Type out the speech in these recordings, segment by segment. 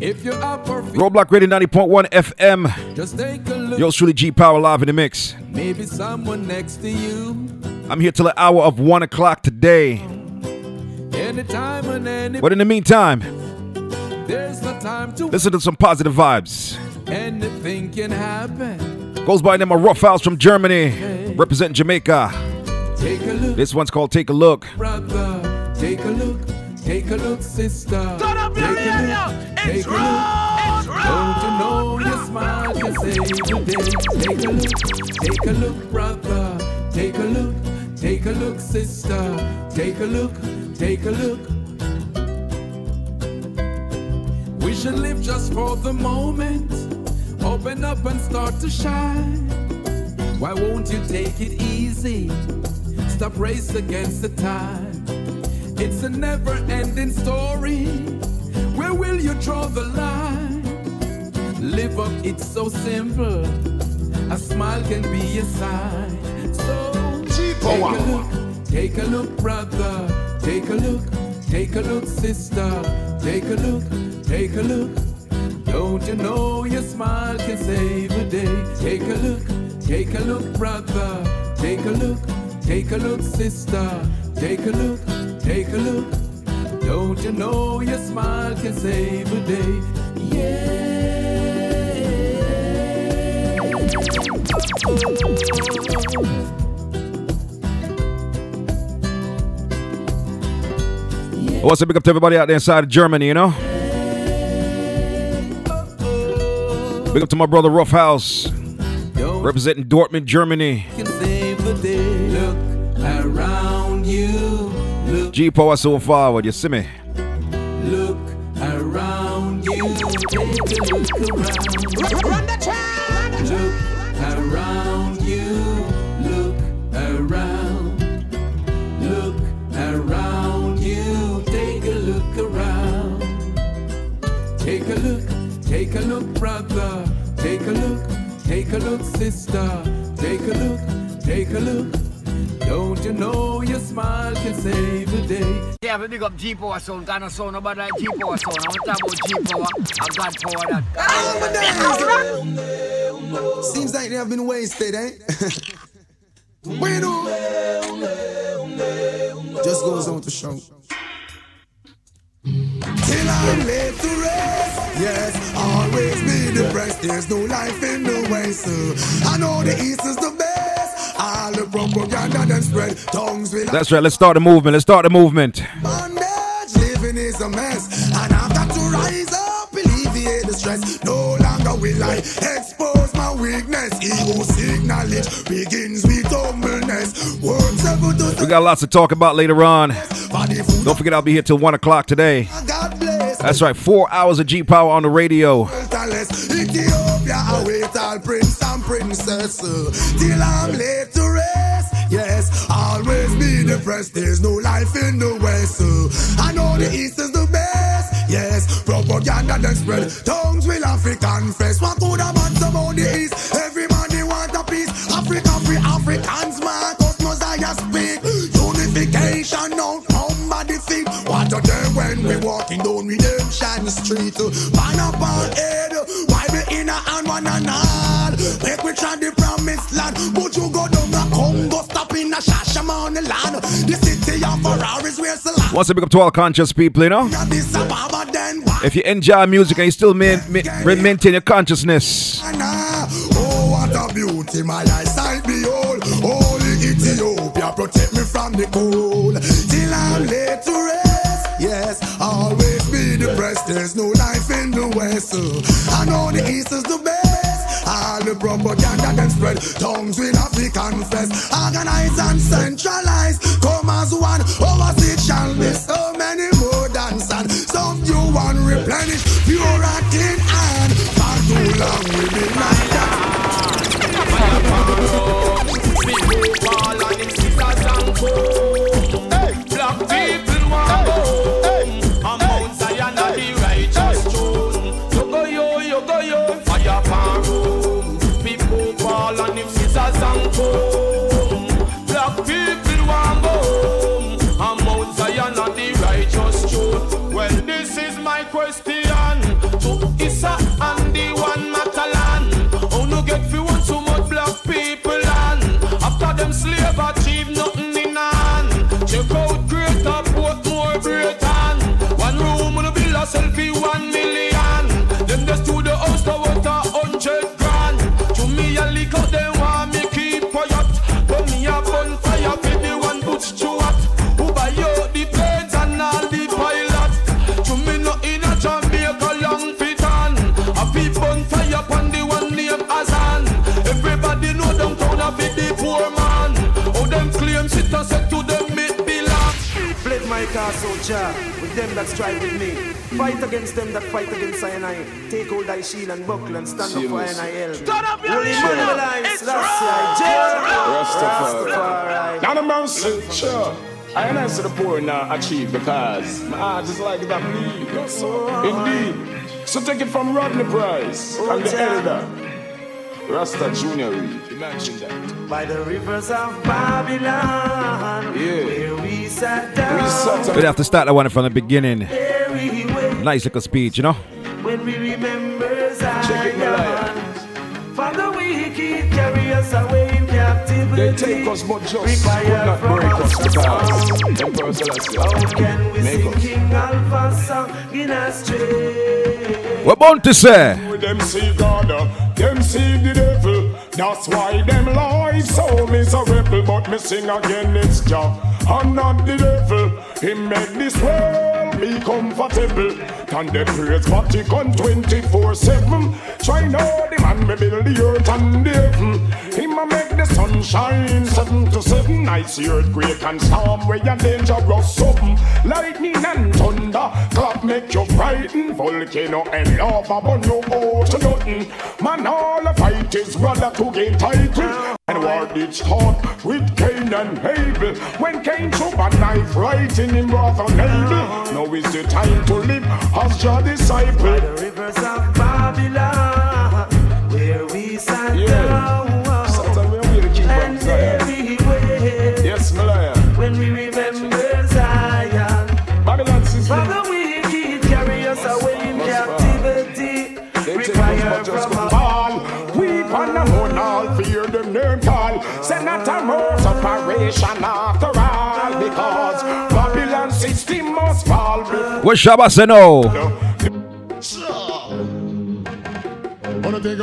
If you're up or Roadblock Radio 90.1 FM. Just take a look. Yours truly G Power live in the mix. Maybe someone next to you. I'm here till the hour of one o'clock today. Anytime But in the meantime, there's no time to listen to some positive vibes. anything can happen. Goes by the name of Rough House from Germany, representing Jamaica. Take a look, This one's called Take a Look. brother. Take a look. Take a look, sister. Turn up your Take a radio. look. It's Take a look. It's. Don't you know your smile the day? Take a look, take a look, brother. Take a look, take a look, sister. Take a look, take a look. We should live just for the moment. Open up and start to shine. Why won't you take it easy? Stop race against the time. It's a never ending story. Where will you draw the line? Live up, it's so simple. A smile can be a sign. So take a look, take a look, brother. Take a look, take a look, sister. Take a look, take a look. Don't you know your smile can save a day? Take a look, take a look, brother. Take a look, take a look, sister. Take a look, take a look. Don't you know your smile can save a day? I want big up to everybody out there inside of Germany, you know? Big up to my brother Rough House, representing Dortmund, Germany. Look around you. G Power so forward, you see me? look around you. Take a look around. Run the track. Look around you. Look around. Look around you. Take a look around. Take a look. Take a look, brother. Take a look. Take a look, sister. Take a look. Take a look. Don't you know your smile can save the day? Yeah, we big up G Power sound, kind of sound about like G Power sound. I want to talk about G Power and God Power that. Seems like they have been wasted, eh? bueno. Just goes on to show. Till I'm laid to rest. Yes, always be depressed. There's no life in the west. So I know the east is the best. All the propaganda them spread. Tongues will That's right, let's start the movement. Let's start the movement. bondage. Living is a mess. And I've got to rise up, alleviate the stress. No longer will I expose my weakness. Ego seek knowledge begins with humbleness. Words ever to We got lots to talk about later on. Don't forget, I'll be here till 1 o'clock today. That's right, four hours of G Power on the radio. Ethiopia, I all prince and princess till I'm laid to rest. Yes, always be depressed. There's no life in the west. I know the east is the best. Yes, propaganda then spread. Tongues will have to confess. What could have about the east? We walking down Redemption Street. Man up on head, why we in a hand one and all. Make we try the promised land. But you go down the Congo, stop in a Shashamane land. The city of Ferraris, where's the land? Once a big up to all conscious people, you know? Addis Ababa, then why? If you enjoy music and you still main, main, maintain your consciousness. Oh, what a beauty, my eyesight behold. Holy Ethiopia, protect me from the cold. There's no life in the west. I know the east is the best. All the propaganda then spread. Tongues will have to confess. Organize and centralize. Come as one. Oversee it shall be so Jah with them that strive with me. Fight against them that fight against I and I. Take hold thy shield and buckle and stand up for I and I help. Stand up your Holy shield. man, It's Rastafari. Rastafari. Now the man said, sure. I and I see the poor now achieve because my heart is like that bleed. Indeed. So take it from Rodney Price and the elder. Rasta Junior Reid. Imagine that. By the rivers of Babylon, Yeah. where we sat down, We sat We'd have to start that one from the beginning. we Nice little speech, you know? when we remember Check it, Malaya. Zion. Father, we keep carry us away in captivity. They take us but just could not break us because Emperor Selassie How can we make sing us. King Alpha song in a stray? We're born to say. Them see God, them see the devil. That's why them life so miserable. But me sing again, it's Jah and not the devil. He made this world be comfortable. And they praise Vatican 24 7. Try now the man me build the earth and the heaven. Him a make the sun shine 7 to 7. I see earthquake and storm where you dangerous something. Lightning and thunder, clap make you frightened. Volcano and lava burn you out to nothing. Man, all the fight is brother to gain title. And war did start with Cain and Abel. When Cain took a knife right in him brother Abel. Now is the time to live as your disciple. By the rivers of Babylon, separation after all. Because Babylon system must fall before What Shabba say no? No, think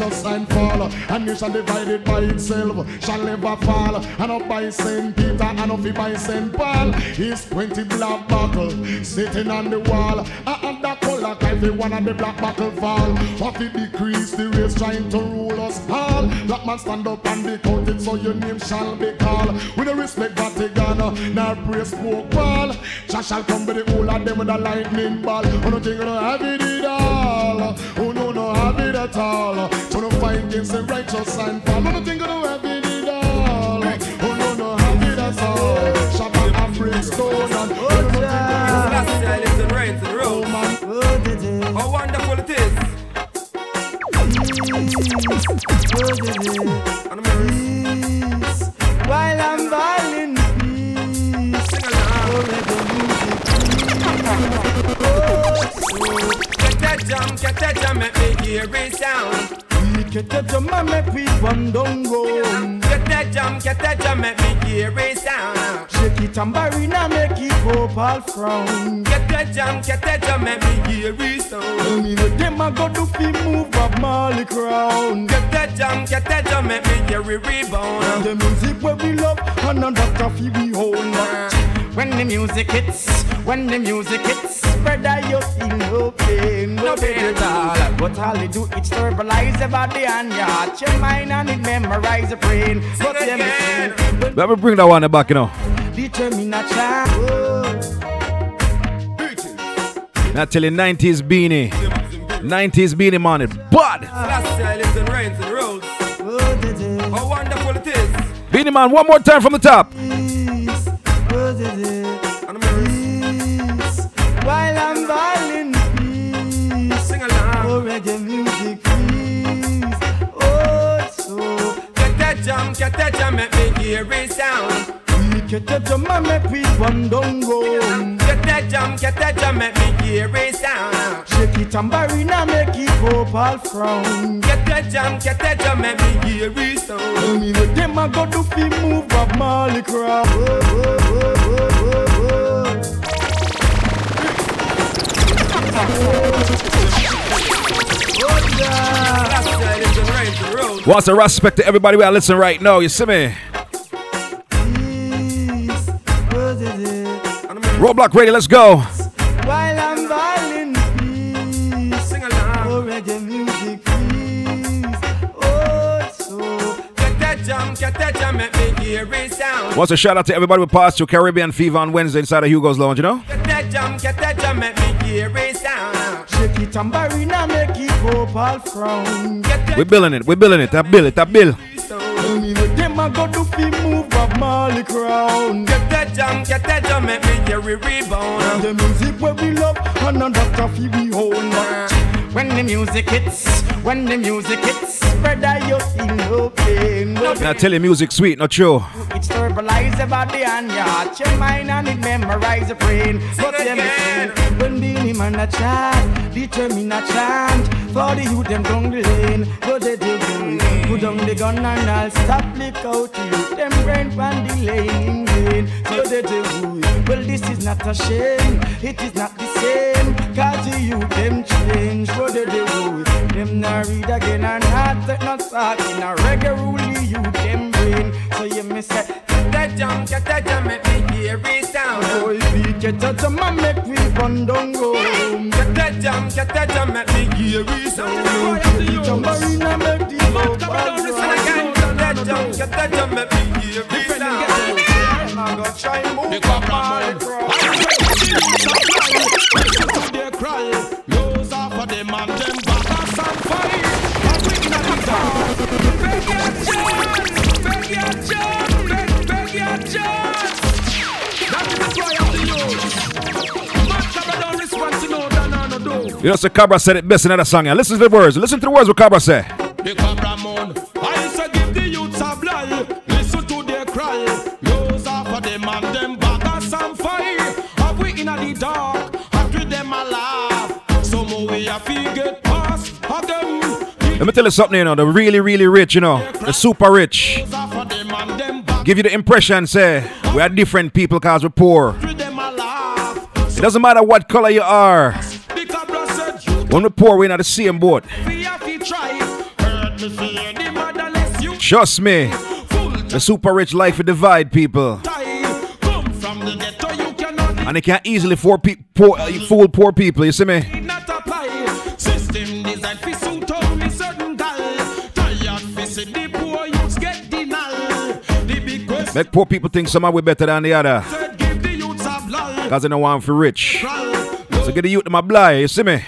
righteous and fall. Shall divide it by itself, shall never fall. And up by St. Peter, and up by St. Paul. He's 20 black buckle sitting on the wall. And that color, every one of the black buckle fall. What it decrease the race trying to rule us all. Black man stand up and be counted, so your name shall be called. With the respect Vatican, now praise ball. Jah shall come with the whole of them with a lightning ball. Oh no, think you don't have it all. Oh no, no have it at all. So no fight against the righteous and fall. Oh no, think you don't have it at all. Oh no, no have it at all. Shabbat and brimstone and oh no, no, think you don't have Last year, listen, rains and it. Oh man, Oh, the day, How wonderful it is. oh, the day. And I'm peace while I'm violin peace. Oh, let the music Get that jam, get that jam, make me hear it sound. We Get the drum and make we run down round. Get that jam, get that jam, make me hear it sound. Shake it tambourine and make it hope all frown. Get that jam, get that jam, make me hear it sound. Me with them a go do fi move up Marley crown. Get that jam, get that jam, make me hear it rebound. The music where we love another fi we own. When the music hits, when the music hits, brother you feel no pain, No pain at all. But all you do is verbalize your body and your heart, your mind and it memorize your brain. But them again. but Let me bring that one back, you know. determination. Not till the 90s Beenie. 90s Beenie Man it. But Last year, listen, rains and roads. Oh, the day, How wonderful it is. Beenie Man, one more time from the top. Day, peace. While I'm violin peace. sing along. Oh, reggae music, please. Oh, so Get that jam, get that jam, make me hear it sound. get drum and make we run down round. Get that jam, get that jam, make me hear it sound. Shake it tambourine and make it hope all frown. Get that jam, get that jam, make me hear it sound. Me with them a go do fi move up Marley crown. Oh, oh, oh, oh, oh, oh. Oh, yeah. Last year, listen, rains and roads. Wants to respect to everybody we are listening right now. You see me? Peace. The. Eh. Roadblock Radio, let's go. What's a shout out to everybody we passed through Caribbean Fever on Wednesday inside of Hugo's Lounge, you know? Get that jam, get that jam, make me hear it sound. Shake it tambourine and make it go all frown. We're building it, we're building it, that bill it, that bill. Tell me what them a go do fi move up Marley crown. Get that jam, get that jam, make me hear it rebound. The music where we love and a doctor fi we own. When the music hits, when the music hits, brother you feel no pain. No And tell you, music sweet, not true. It stabilize the body and your heart, your mind and it memorize the brain. But them again. say, when Beenie Man a chant, determine a chant. For the youth them down the lane, go they do good. Put down the gun and I'll stop lick out you. Them brain pan the lane in vain. So they do. Well this is not a shame, it is not the same. Cause the youth them change, what they do good. Them not read again and not take no stock in a reggae rule the youth them brain. So you say, that jam, get that jam, make me hear it sound. boy, we get out of my make we run down go. Get that jam, get that jam, make me hear it sound. Tambourine and make the love And again, get that jam, get that jam, make me hear it sound. I got try move up my crown. to their cry. Lose off of them and them back us on fire. And we in the dark. Beg your chance, beg your chance, You know, so Cobra said it best in that song. Yeah. Listen to the words. Listen to the words what Cobra said. The Cobra Moon. I used to give the youths a blind. Listen to their cry. Lose off of them and them back us on fire. And we in the dark. And with them a laugh. Some way I feel get past again. Let me tell you something, you know, the really, really rich, you know, the super rich. Lose off of them and them. Give you the impression, say, we are different people because we're poor. It doesn't matter what color you are. When we're poor, we're not the same boat. Trust me, the super rich life will divide people. And they can't easily uh, fool poor people, you see me? Make poor people think somehow we're better than the other. said give the youths a blood. Because they don't want for rich. So get the youth to my blind, you see me?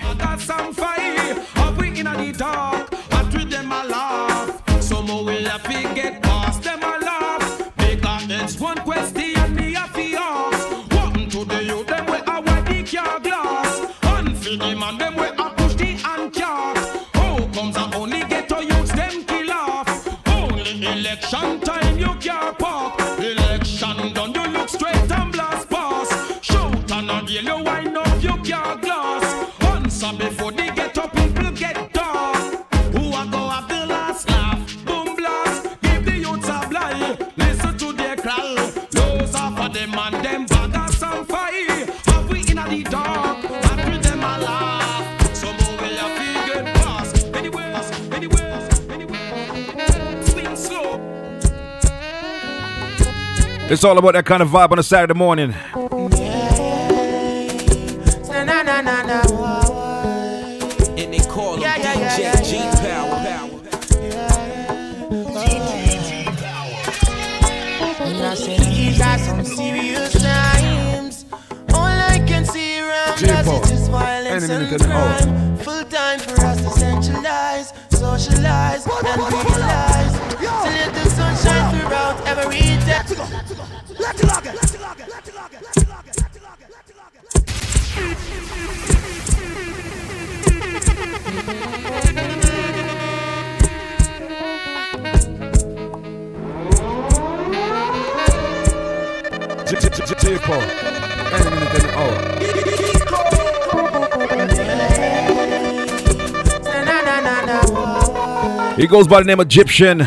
It's all about that kind of vibe on a Saturday morning. And they call him Yeah, yeah, yeah, DJ yeah, G yeah. Power. Power. And I said these are some serious times. All I can see around us is just violence and minute, any hour. crime. Na na. He goes by the name Egyptian.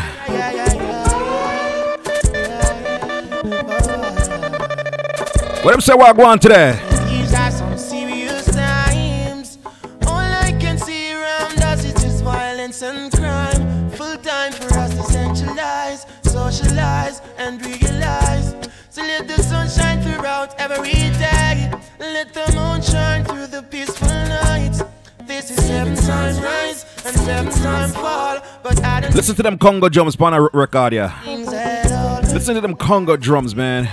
What them say what today? These are some serious times. All I can see around us is just violence and crime. Full time for us to centralize, socialize, and realize. So let the sun shine throughout every day. Let the moon shine through the peaceful night. This is seven times rise. and seven times fall. But I don't Listen to them Congo drums upon a record, yeah. things at all. Listen to them Congo drums, man.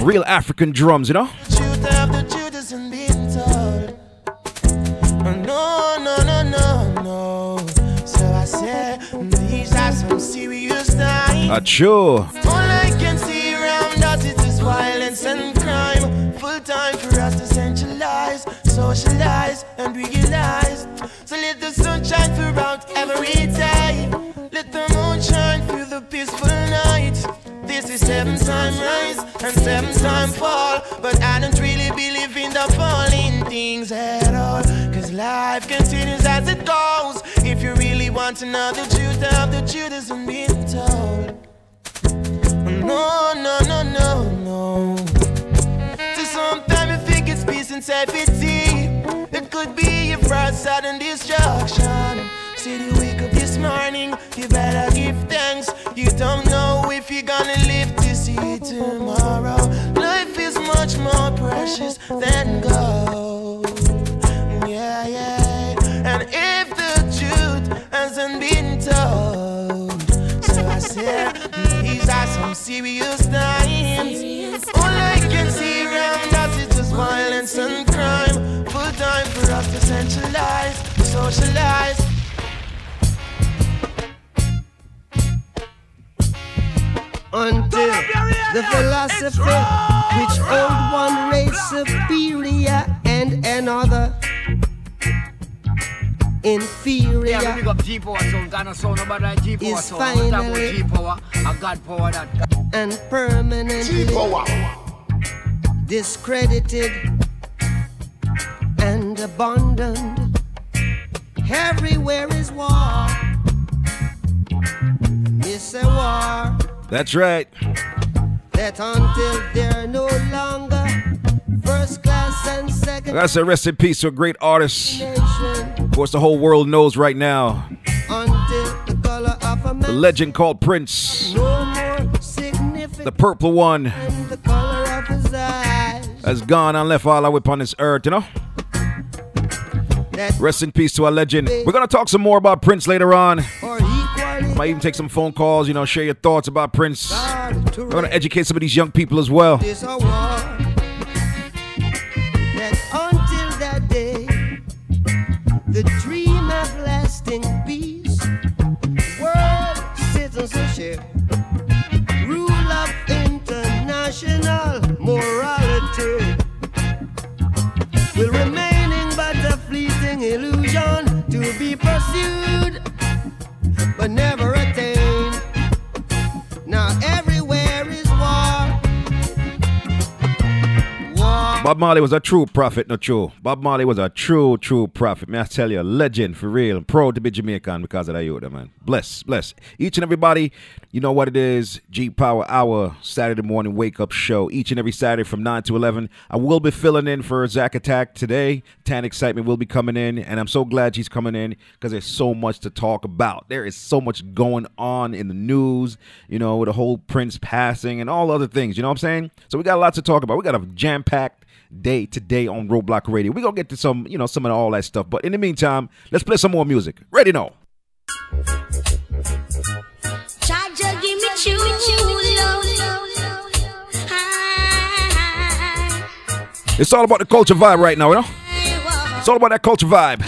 Real African drums, you know? Truth after truth isn't being told. No, no, no, no, no. So I said, these are some serious times. Achoo. All I can see around us is this violence and crime. Full time for us to centralize, socialize, and realize. So let the sun shine throughout every day. Let the moon shine through the peaceful night. This is seven time rise and fall. But I don't really believe in the falling things at all. Cause life continues as it goes. If you really want to know the truth of the truth isn't being told. No, no, no, no, no. So sometimes you think it's peace and safety. It could be your first sudden destruction. See you wake up this morning, you better give thanks. You don't precious than gold. Yeah, yeah. And if the truth hasn't been told, so I said, these are some serious times. All I can see around us is just violence and crime. Full time for us to centralize, socialize. Until the philosophy which hold one race superior and another inferior Yeah, we big up G Power sound, Ghana sound, nobody like G Power Is sound. I'm finally- G Power and God Power that. and permanently discredited and abandoned. Everywhere is war. It's a war That's right. that until they're no longer first class and second gotta say rest in peace to a great artist. Of course, the whole world knows right now. until the color of a The legend called Prince. no The purple one the color of his eyes. has gone and left all our way upon this earth, you know? Rest in peace to our legend. We're gonna talk some more about Prince later on. Might even take some phone calls, you know, share your thoughts about Prince. hard to We're gonna educate some of these young people as well. The dream of lasting peace, world citizenship, rule of international morality, will remaining but a fleeting illusion to be pursued but never Bob Marley was a true prophet, not true. Bob Marley was a true, true prophet. May I tell you, a legend for real. Proud to be Jamaican because of that, Yoda, man. Bless, bless. Each and everybody, you know what it is. G Power Hour, Saturday morning wake up show. Each and every Saturday from 9 to 11. I will be filling in for Zach Attack today. Tan Excitement will be coming in, and I'm so glad she's coming in because there's so much to talk about. There is so much going on in the news, you know, with the whole Prince passing and all other things. You know what I'm saying? So we got a lot to talk about. We got a jam packed day today on Roadblock Radio. We're gonna get to some, you know, some of all that stuff. But in the meantime, let's play some more music. Ready now. Charger, give me true love. It's all about the culture vibe right now, you know? It's all about that culture vibe.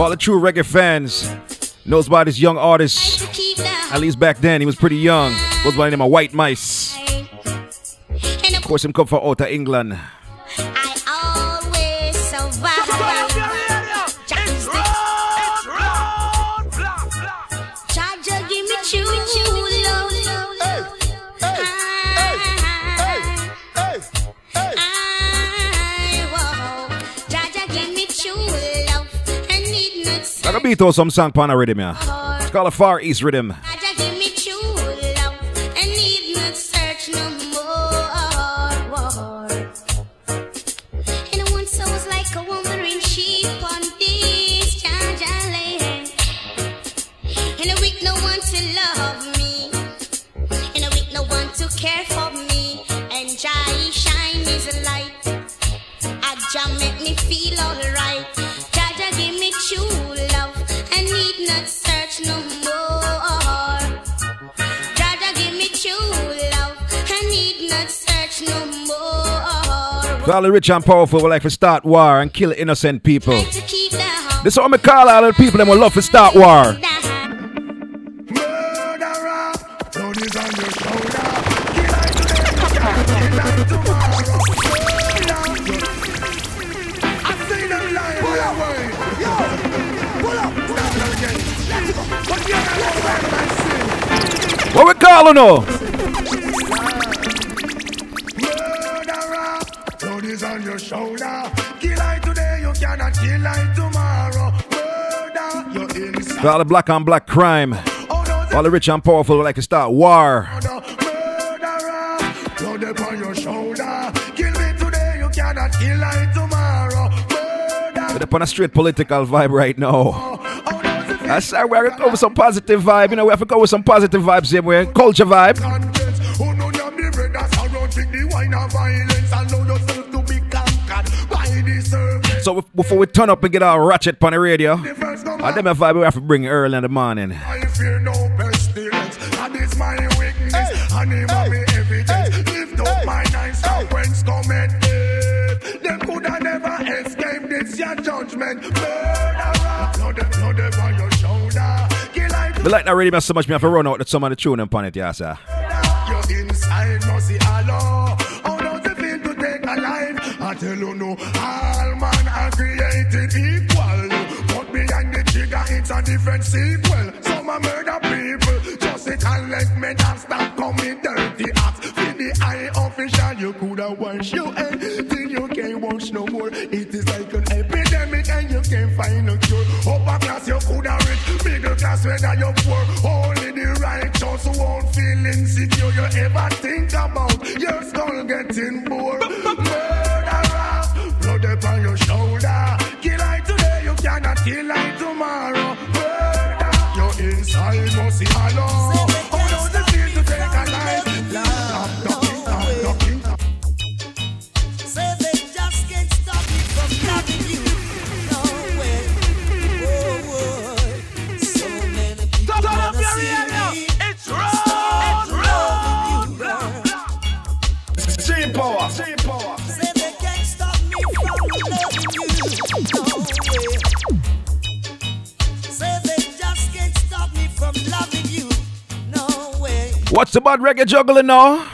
For all the true reggae fans, knows about this young artist. At least back then, he was pretty young. Goes by the name of White Mice. Of course, him come from out of England. Beat or some song pan rhythm, yeah. It's called a Far East rhythm. All the rich and powerful would like to start war and kill innocent people. This is what I call all the people that would love to start war. Murderer, blood is on your shoulder. Kill I today, you cannot kill I tomorrow. Murder, you're inside. For all the black on black crime. Oh, all the rich and powerful would like to start war. Blood upon your shoulder. Kill me today, you cannot kill I tomorrow. We're up on a straight political vibe right now. That's why we're gonna go with some positive vibe. You know, we have to go with some positive vibes here. We're culture vibe. So before we turn up and get our ratchet on the radio, I them a vibe we have to bring early in the morning. I fear no pestilence. And it's my weakness. And him have me evidence. Lift up my nine stop whence cometh death. Them could have never escaped this your judgment. Murderer. Blood, blood upon your shoulder. Kill I But like that really so much, me have to run out with some of the tune upon it, yeah, sir. You're inside, must see Allah. How does it feel to take a life? I tell you no, all a different sequel. Some are murder people. Just it and let me not stop coming dirty acts. For the high official, you could have washed your head till you can't wash no more. It is like an epidemic and you can't find a cure. Upper class, you could have rich. Middle class, whether you're poor. Only the righteous won't feel insecure. You ever think about your skull getting bored? Murderer, blood upon your shoulder. Kill I today, you cannot kill I tomorrow. Your inside must see Allah. What's the bad reggae juggling now?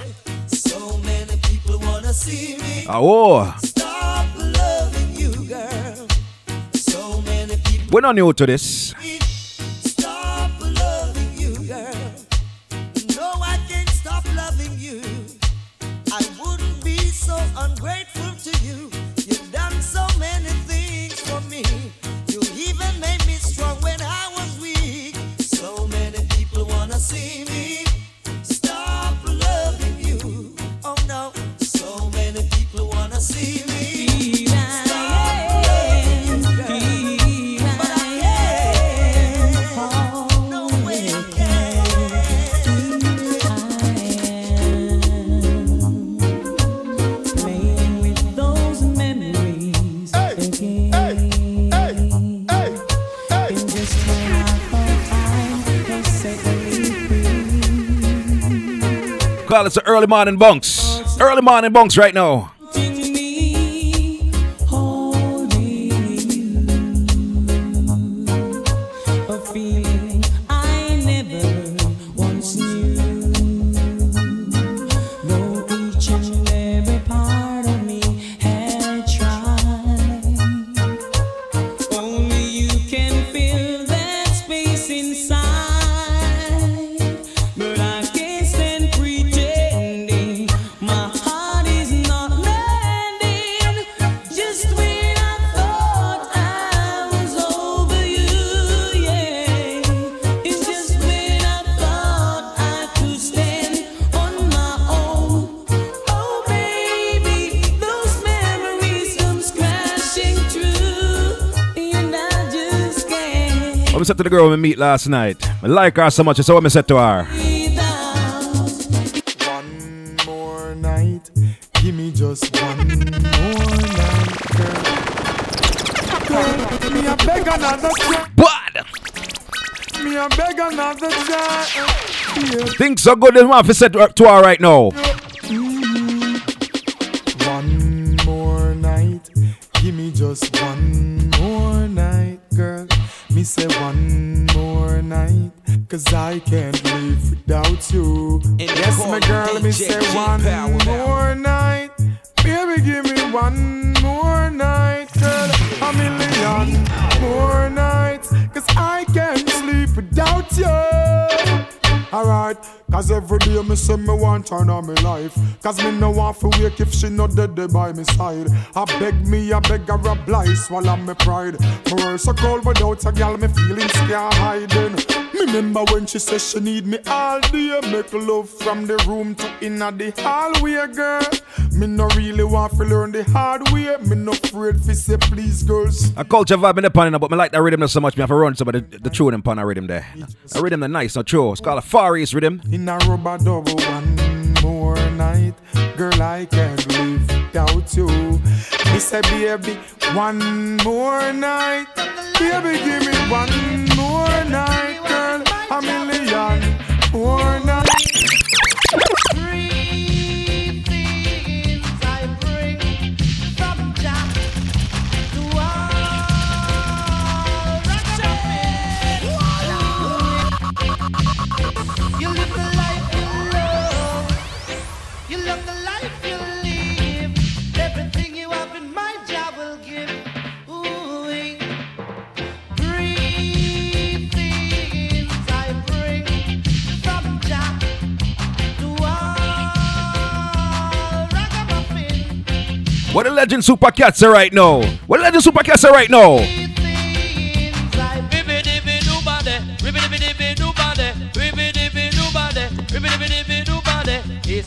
So many people wanna see me. Ah, oh, Stop loving you, girl. So many people. we're not new to this. Call the early morning bunks. Early morning bunks right now. The girl we meet last night. I like her so much, so what I said to her. One more night, give me just one more night, girl. Me a beg another chance. What? Me a beg another chance. Yeah. Things so good, this man for said to her- right now. Mm-hmm. One more night, give me just one more night, girl. Me say one cause I can't live without you. The yes, my girl, let me say one Power more night. Baby, give me one more night, girl. A million more nights, cause I can't sleep without you. Alright, cause every day me say me want turn on me life. Cause me no want to wake if she not dead there by me side. I beg me, I beg her swallow me pride. My world so cold without a gal, me feelings can't hiding. Me remember when she said she need me all day. Make love from the room to inna the hallway, girl. Me no really want to learn the hard way. Me no afraid fi say please, girls. A culture vibe in the pan, but me like that rhythm not so much. Me have to run some of the, the tune and pan a rhythm there. A rhythm the nice, not true. It's called a Far East rhythm. In a rubber double one more night. Girl, I can't live without you. Me say, baby, one more night. Baby, give me one more night, girl. A million more nights. What the legend super cats are right now? What the legend super cats are right now?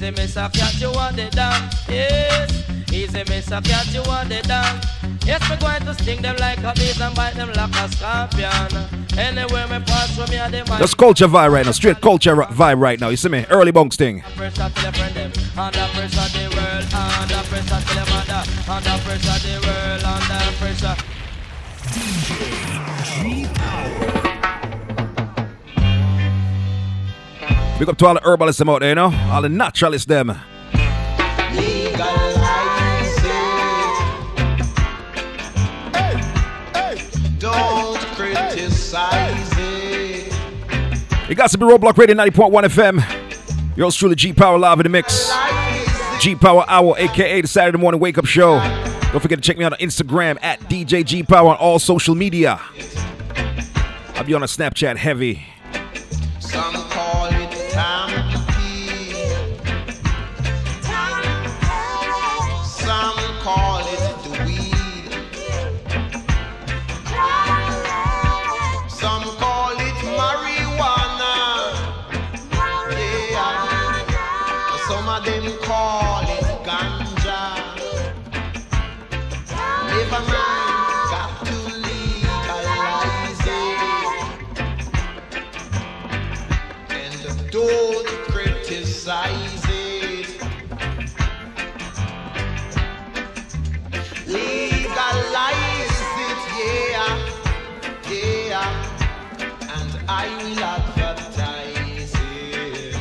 Miss a you want it. Yes, Miss a you want it. Yes, going to sting them like a beast and bite them like a scorpion. Anywhere me pass from me, they might. That's culture vibe right now. Straight culture ri- vibe right now. You see me? Early bunks thing. pressure till them. Under pressure the world, under pressure till them under. Under pressure the world, under pressure. Big up to all the herbalists them out there, you know? All the naturalists them. Don't it. It got to be Roadblock Radio 90.1 FM. Yours truly, G Power live in the mix. G Power Hour, aka the Saturday morning wake up show. Don't forget to check me out on Instagram at DJ G Power on all social media. I'll be on a Snapchat heavy. It. Legalize it, yeah, yeah. And I will advertise it.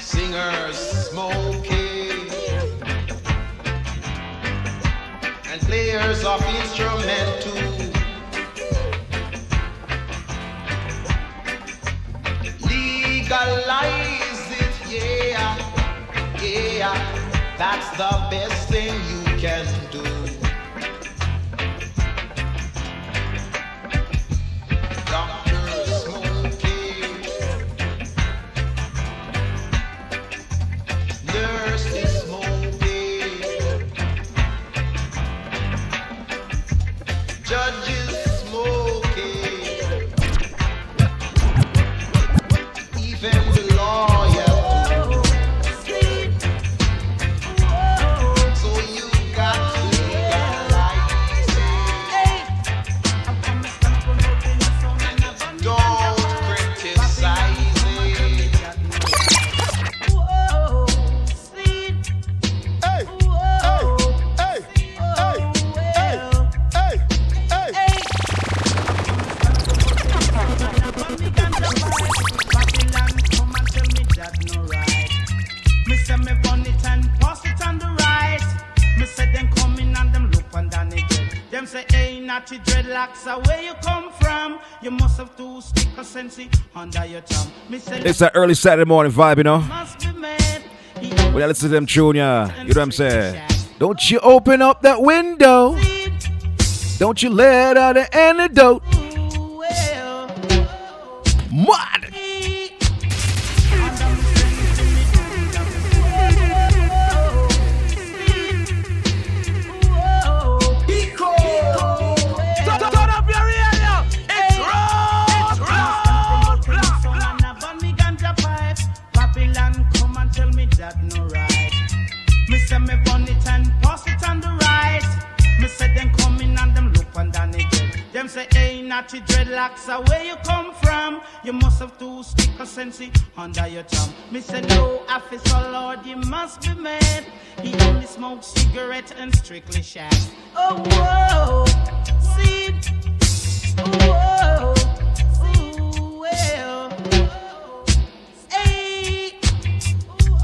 Singers smoking and players of instrument the best thing you can do. It's that early Saturday morning vibe, you know. When I listen to them yeah. You know what I'm saying? Don't you open up that window. Don't you let out an antidote. What? Them say, hey, natty dreadlocks are where you come from. You must have two sticker sensi under your tongue. Me say, no, officer Lord, you must be mad. He only smokes cigarette and strictly shag. Oh, whoa, see, oh, whoa, well. Hey,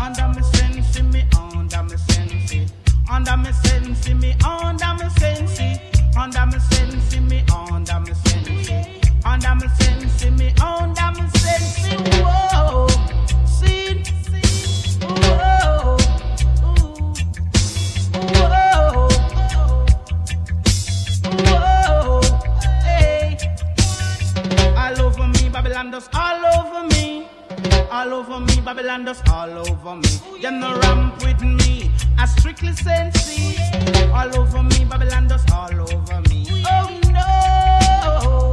under me sense, me under me sense, under me sense, me under me sense, under me sense, does all over me. All over me, Babylon does all over me. Them no ramp with me, I strictly sensey. All over me, Babylon does all over me. Oh no!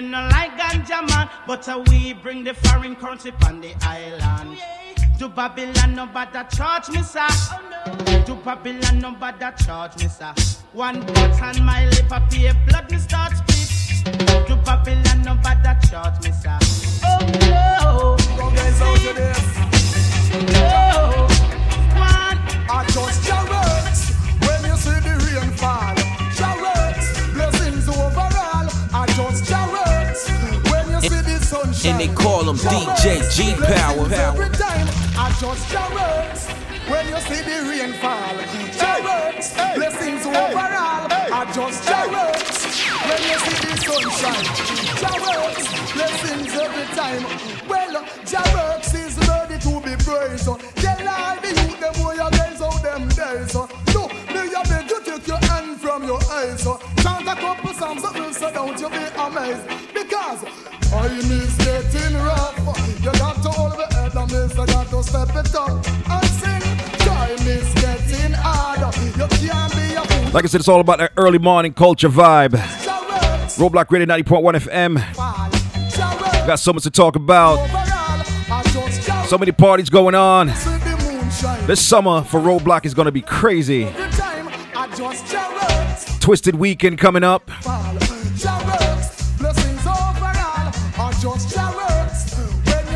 You know like ganja man, but uh, we bring the foreign currency on the island. To Babylon, nobody charge me, sir. To Babylon, nobody charge me, sir. One cut on my lip, I pay blood, me start split. To Babylon, nobody charge me, sir. Oh no! Go guys out to this. No! One! I just chariots And they call him DJ G Power. Every time I just chariots when you see the rain fall. Chariots, blessings overall. I just chariots when you see the sunshine. Chariots, blessings every time. Well, chariots is ready to be praised. Tell all the youth them where you guys out them days. Look, me a beg you take your hand from your eyes. Chant a couple will so don't you be amazed. Because time is getting rough. You got to hold the head and miss, you got to step it up and sing. Time is getting harder. You can't be a fool. Like I said, it's all about that early morning culture vibe. Roadblock Radio 90.1 FM. Got so much to talk about. So many parties going on. This summer for Roadblock is going to be crazy. I Twisted Weekend coming up.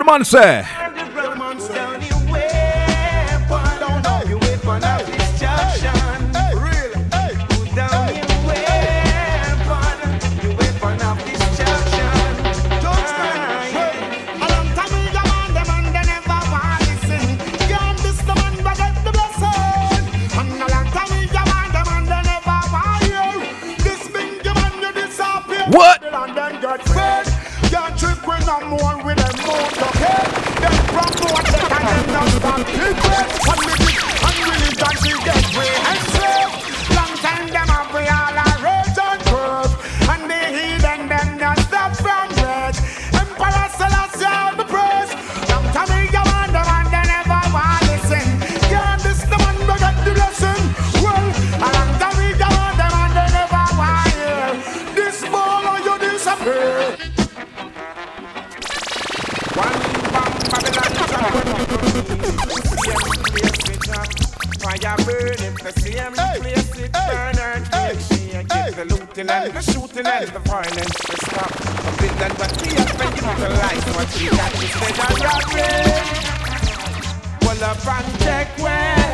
What the man say? Romans can't trip with no more with them more, okay? Them from them and them not stop. Regret, unlimited, unreligion, they get way and slave. name, hey. replace it, hey. burn her hey. Hey! get the looting hey. and the shooting hey. and the violence to stop. A bit that what we have been using life, but we got this bed and robbery. Pull up and check where.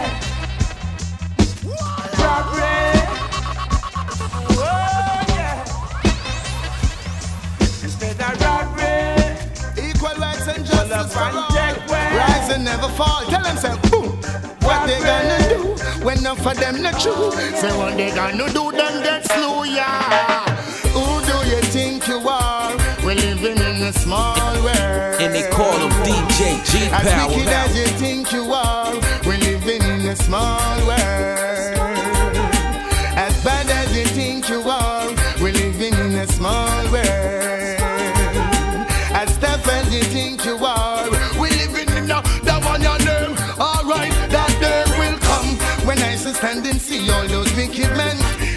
And justice Pull up and check where. Rise and never fall. Tell them, say, boom. What they gonna do? When none for them not true. Say what they gonna do, them get slew, yeah. Who do you think you are? We're living in a small world. And they call him DJ G Power. As wicked as you think you are, we're living in a small world. And see all those wicked men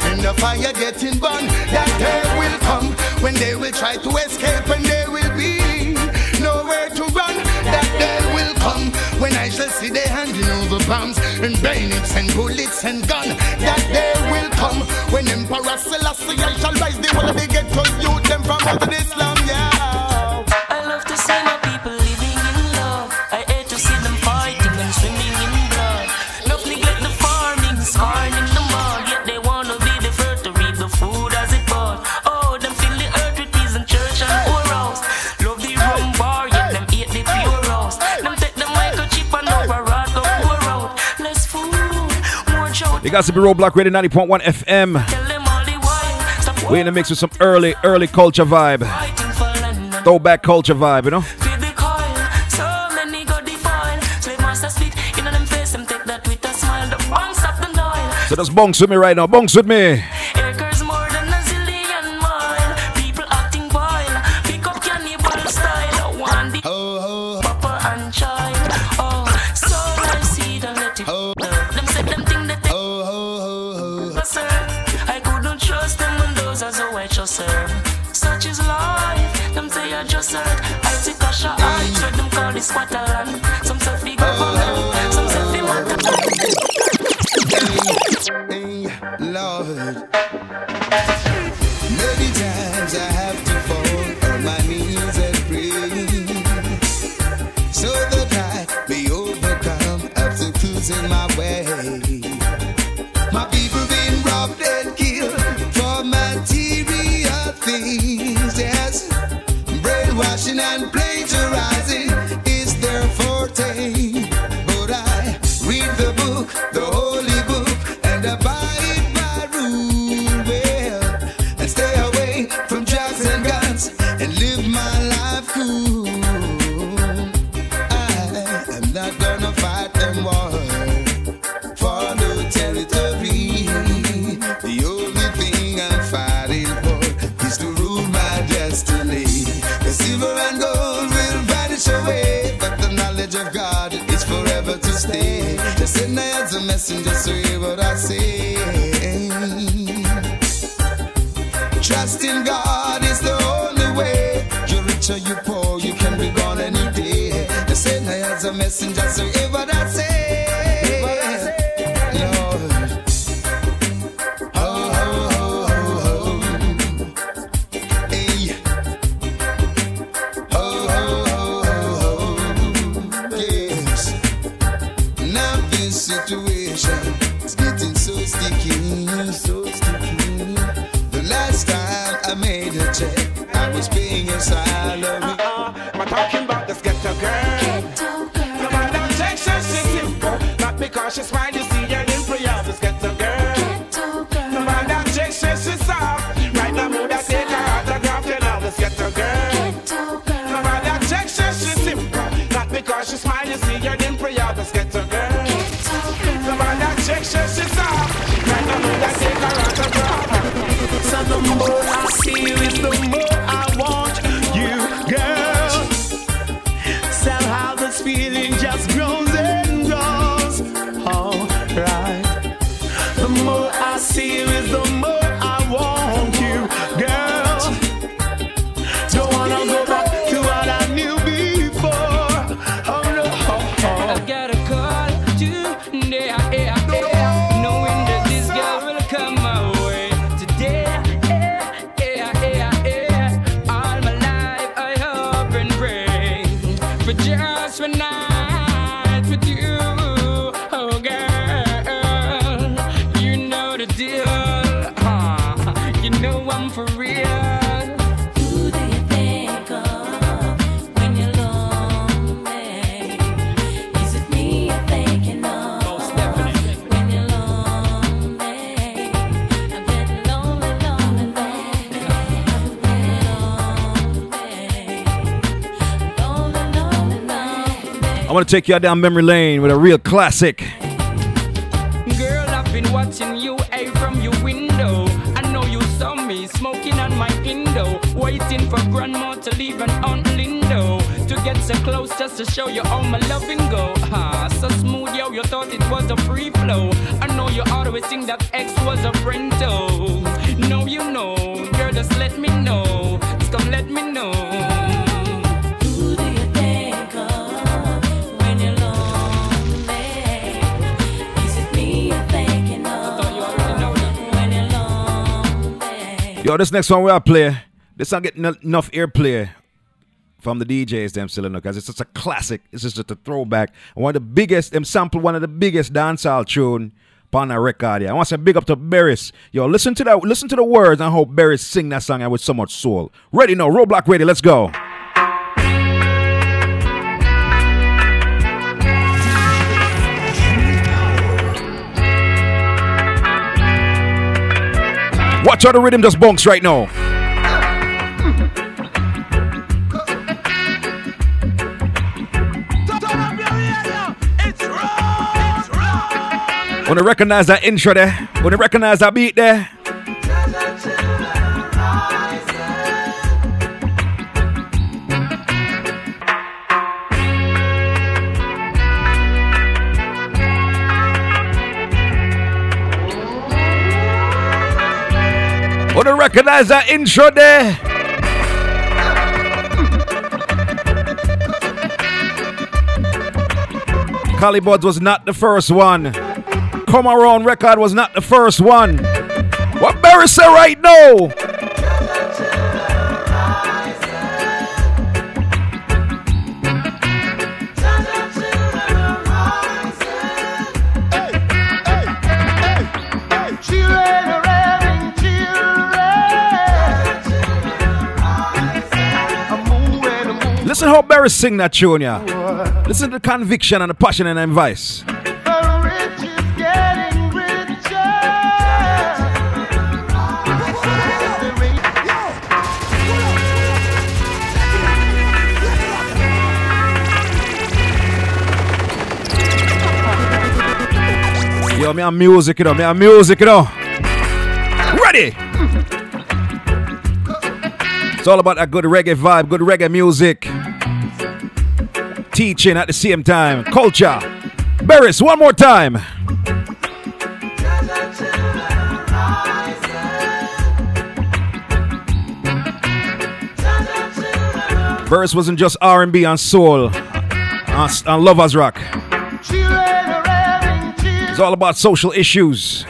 in the fire getting burned. That day will come when they will try to escape and they will be nowhere to run. That day will come when I shall see they handing over bombs and bayonets and bullets and guns. That day will come when Emperor Selassie I shall rise the whole of the ghetto youth them from out of Islam, yeah. You guys to be Roadblock Radio 90.1 FM. We're in the mix with some early, early culture vibe. Throwback culture vibe, you know? So that's bongs with me right now. Bongs with me. To take y'all down memory lane with a real classic. Girl, I've been watching you hey, from your window. I know you saw me smoking on my window, waiting for grandma to leave Aunt Lindo to get so close just to show you all my go. Ah, so smooth, yo, you thought it was a free flow. I know you always think that X was a friend, though. No, you know, girl, just let me know. Just come let me know. Yo, this next one we are play. This not getting enough airplay from the DJs them still because it's such a classic. It's just a throwback. One of the biggest, them sample one of the biggest dancehall tune upon a record. Yeah. I want to say big up to Beres. Yo, listen to that, listen to the words and how Beres sing that song with so much soul. Ready now, Roadblock ready, let's go. Watch how the rhythm just bunks right now. Wanna recognize that intro there? Wanna recognize that beat there? Wanna recognize that intro there? Buds was not the first one. Come Around record was not the first one. What Barry say right now? Listen how Barry sing that tune, yeah. Listen to the conviction and the passion and the advice. Yo, me have music, you know, me have music, you know. Ready! It's all about that good reggae vibe, good reggae music. Teaching at the same time. Culture. Beres, one more time. Beres wasn't just R&B and soul and, and lovers rock. It's all about social issues.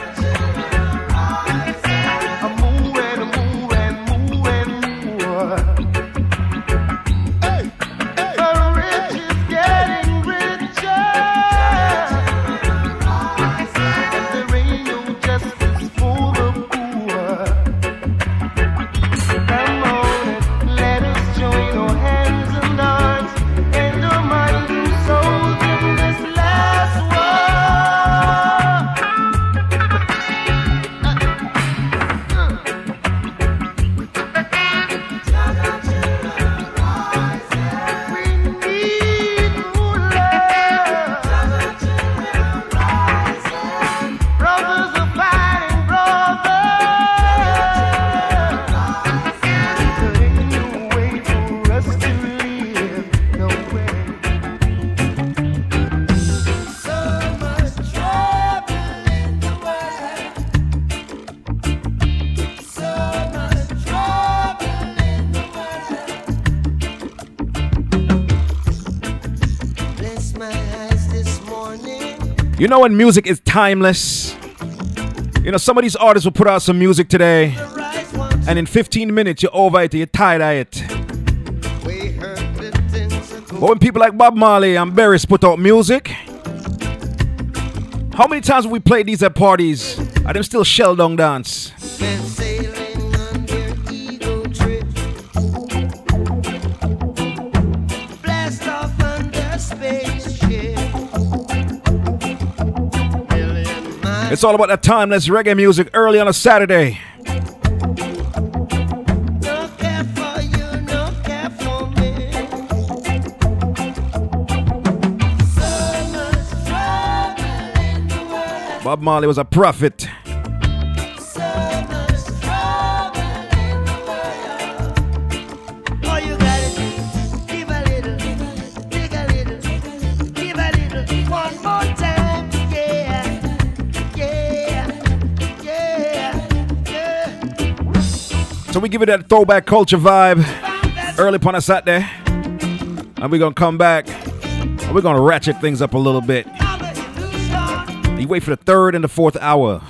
Know when music is timeless? You know, some of these artists will put out some music today, and in 15 minutes you're over it, you're tired of it. But when people like Bob Marley and Beres put out music, how many times have we played these at parties? Are them still shell down dance? It's all about that timeless reggae music early on a Saturday. Bob Marley was a prophet. We give it that throwback culture vibe early upon a Saturday. And we're gonna come back and we're gonna ratchet things up a little bit. You wait for the third and the fourth hour.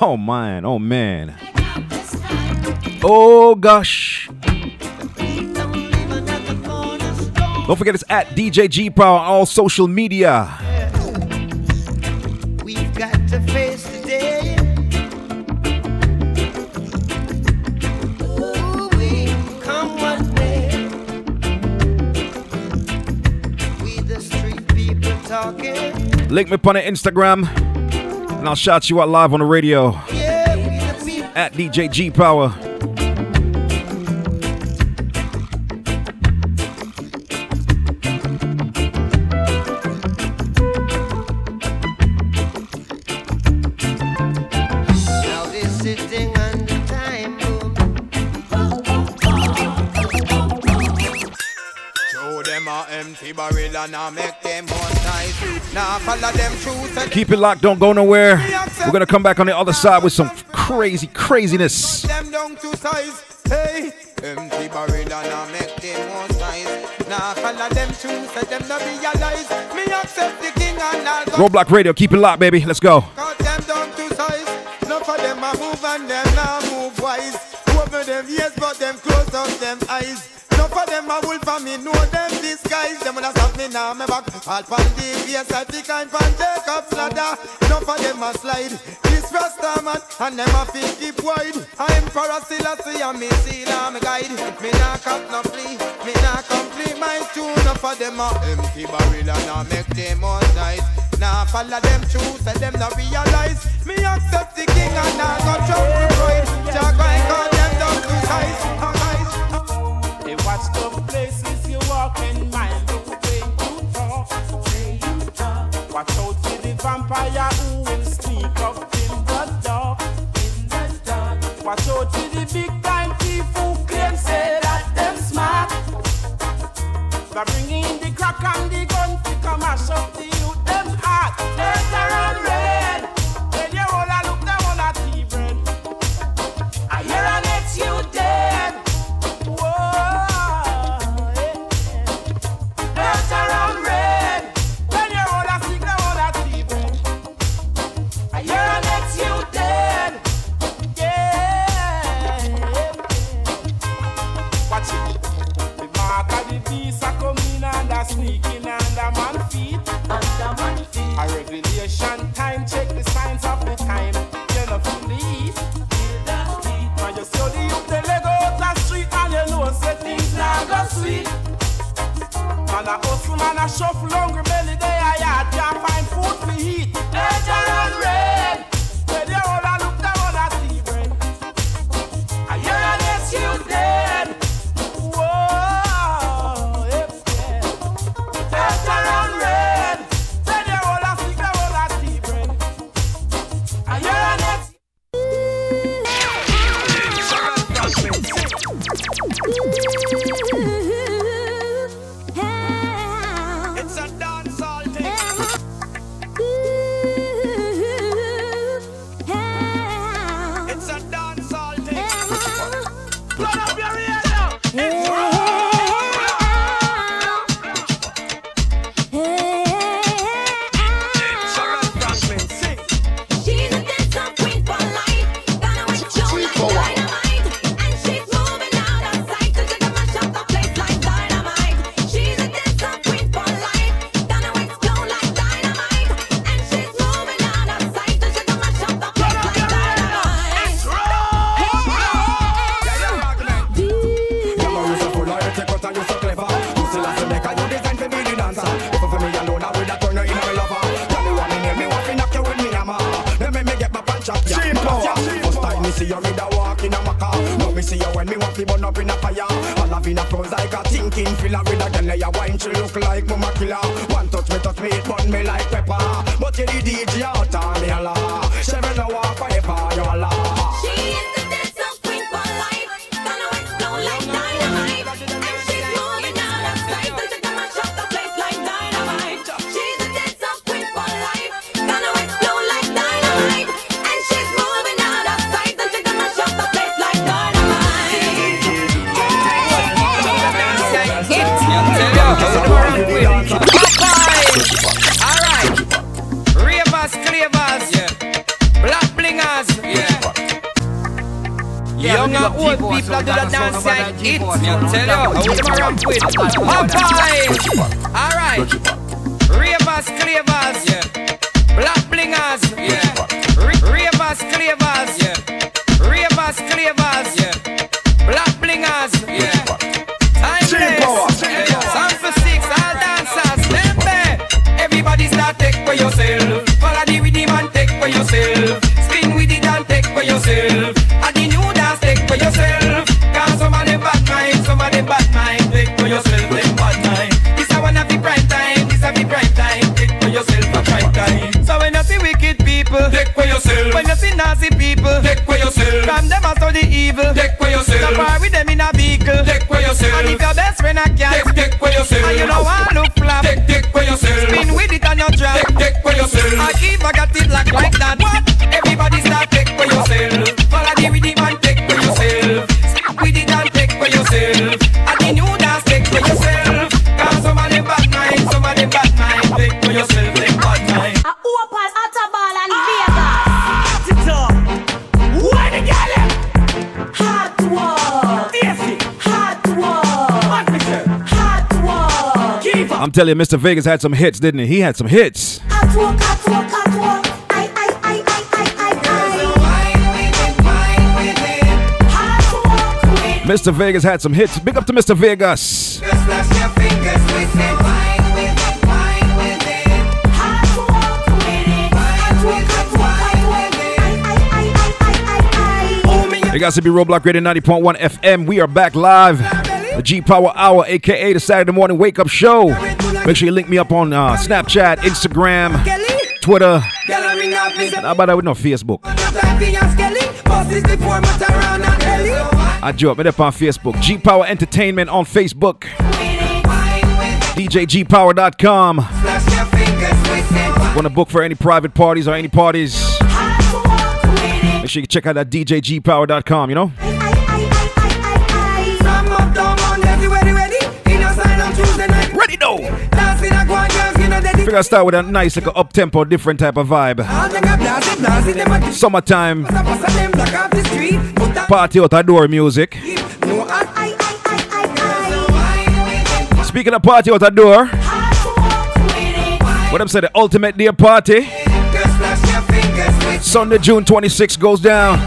Oh man, oh man. Oh gosh. Don't forget it's at DJ G Power on all social media. Link me upon the Instagram and I'll shout you out live on the radio Yeah, we the people. at DJ G Power. Now they're sitting Keep it locked, don't go nowhere. We're gonna come back on the other side with some crazy craziness. them down to size. Hey, empty barrel and I make them one size. Now follow them them realize. Me accept the king and I'll go Roadblock Radio, keep it locked, baby. Let's go. cut them down to size. Enough of them a move and them now move wise. Open them ears but them close up them eyes. Enough of them a wolf and me know them disguise. Them wanna stop me now, me back. All pan the face, I think I'm pan Jacob's ladder. Enough of them a slide. This Rasta man and them a fit keep wide. I'm for a Selassie and me seal and me guide. Me nah cut no flea, me nah complete my tune. Enough of them a empty barrel and I make them all nice. Now follow them truth and them not realize. Me accept the king and I got trouble pride. Jah go and them down to size. Places you old people that do the dance like it. Me I tell you, them a ramp with. Popeye. Alright. Ravers, I'm telling you, Mr. Vegas had some hits, didn't he? He had some hits. Mr. Vegas had some hits. Big up to Mr. Vegas. You guys to be Roadblock Radio 90.1 FM. We are back live. The G Power Hour, aka the Saturday morning wake up show. Make sure you link me up on uh, Snapchat, Instagram, Twitter. How about that with no Facebook? I joke, me up on Facebook. G Power Entertainment on Facebook. DJGpower.com. Want to book for any private parties or any parties? Make sure you check out that DJGpower.com, you know? Figure I start with a nice, like up tempo, different type of vibe. Summertime. Party out the door music. Speaking of party out the door, what I'm saying, the ultimate day party. Sunday, June 26 goes down.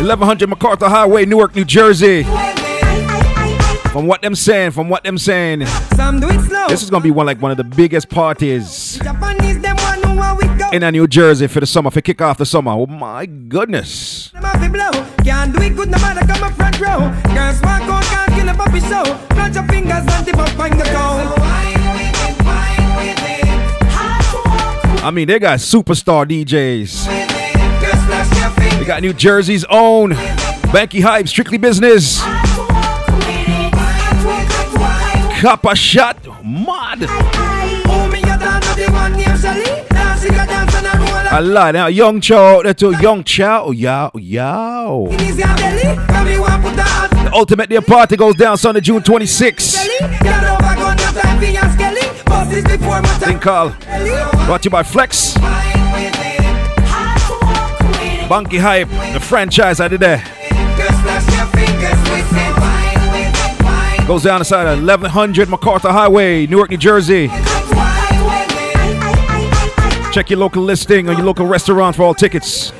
1100 McCarter Highway, Newark, New Jersey. From what them saying, from what them saying, this is gonna be one like one of the biggest parties in a New Jersey for the summer, for kick off the summer. Oh my goodness! Can't do it good, no matter come up front row. Girls walk out, can't kill a puppy show. Plant your fingers and dip up on the toe. I mean, they got superstar DJs. They got New Jersey's own Banky Hype, Strictly Business. Copper Shot, Mod. I lie now, Young Chow, that's a Young Chow, yow, yow. The ultimate party goes down Sunday, June 26th. Thing called brought to you by Flex. Bunky Hype, the franchise I did there. Goes down the side of 1100 McCarter Highway, Newark, New Jersey. Check your local listing or your local restaurant for all tickets.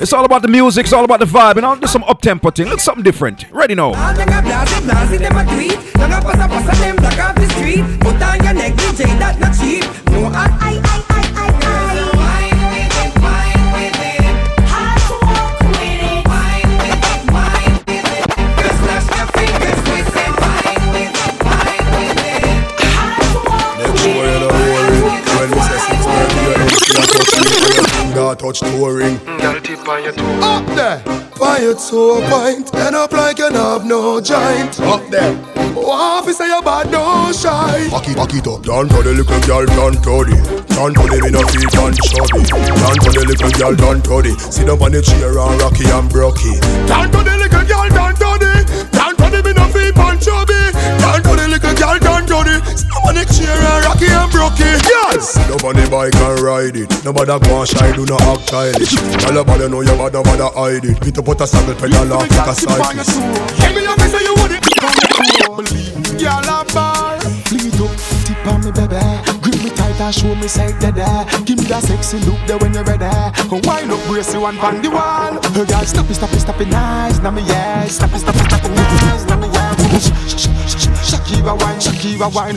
It's all about the music, it's all about the vibe, and I'll do some up tempo thing. Look something different. Ready now. Touch touring. Mm, girl, tip on your toe. Up there. Why you so point? End up like you have no joint. Up there. What if you say you bad, no shy? Back it, back it up. Down to the little girl, down to the. Down to the no feet and chubby. Down to the little girl, down to the. Sit up on the chair and rocky and brocky. Down to the little girl, down to the. Down to the no feet and chubby. Down to the little girl, down to the. On the and rocky and brocky. Yes. Sit up on the bike and ride it. Nobody go and shy, do not act childish. Tell about you know you bad, nobody hide it. Get up, put a saddle pedal off like a cyclist. Give me your face, you want it. Girl, a bar. Fleet up, tip on me, baby. Grip me tight and show me side dead. Give me that sexy look there when you're ready. Oh, wind up, brace you one on the wall. Oh, girl, stop it, stop it, stop it, nice. Now me yes, stop it, stop it, stop it, nice. Now me yes. Sh- sh- sh- sh- Shakira wine, Shakira wine.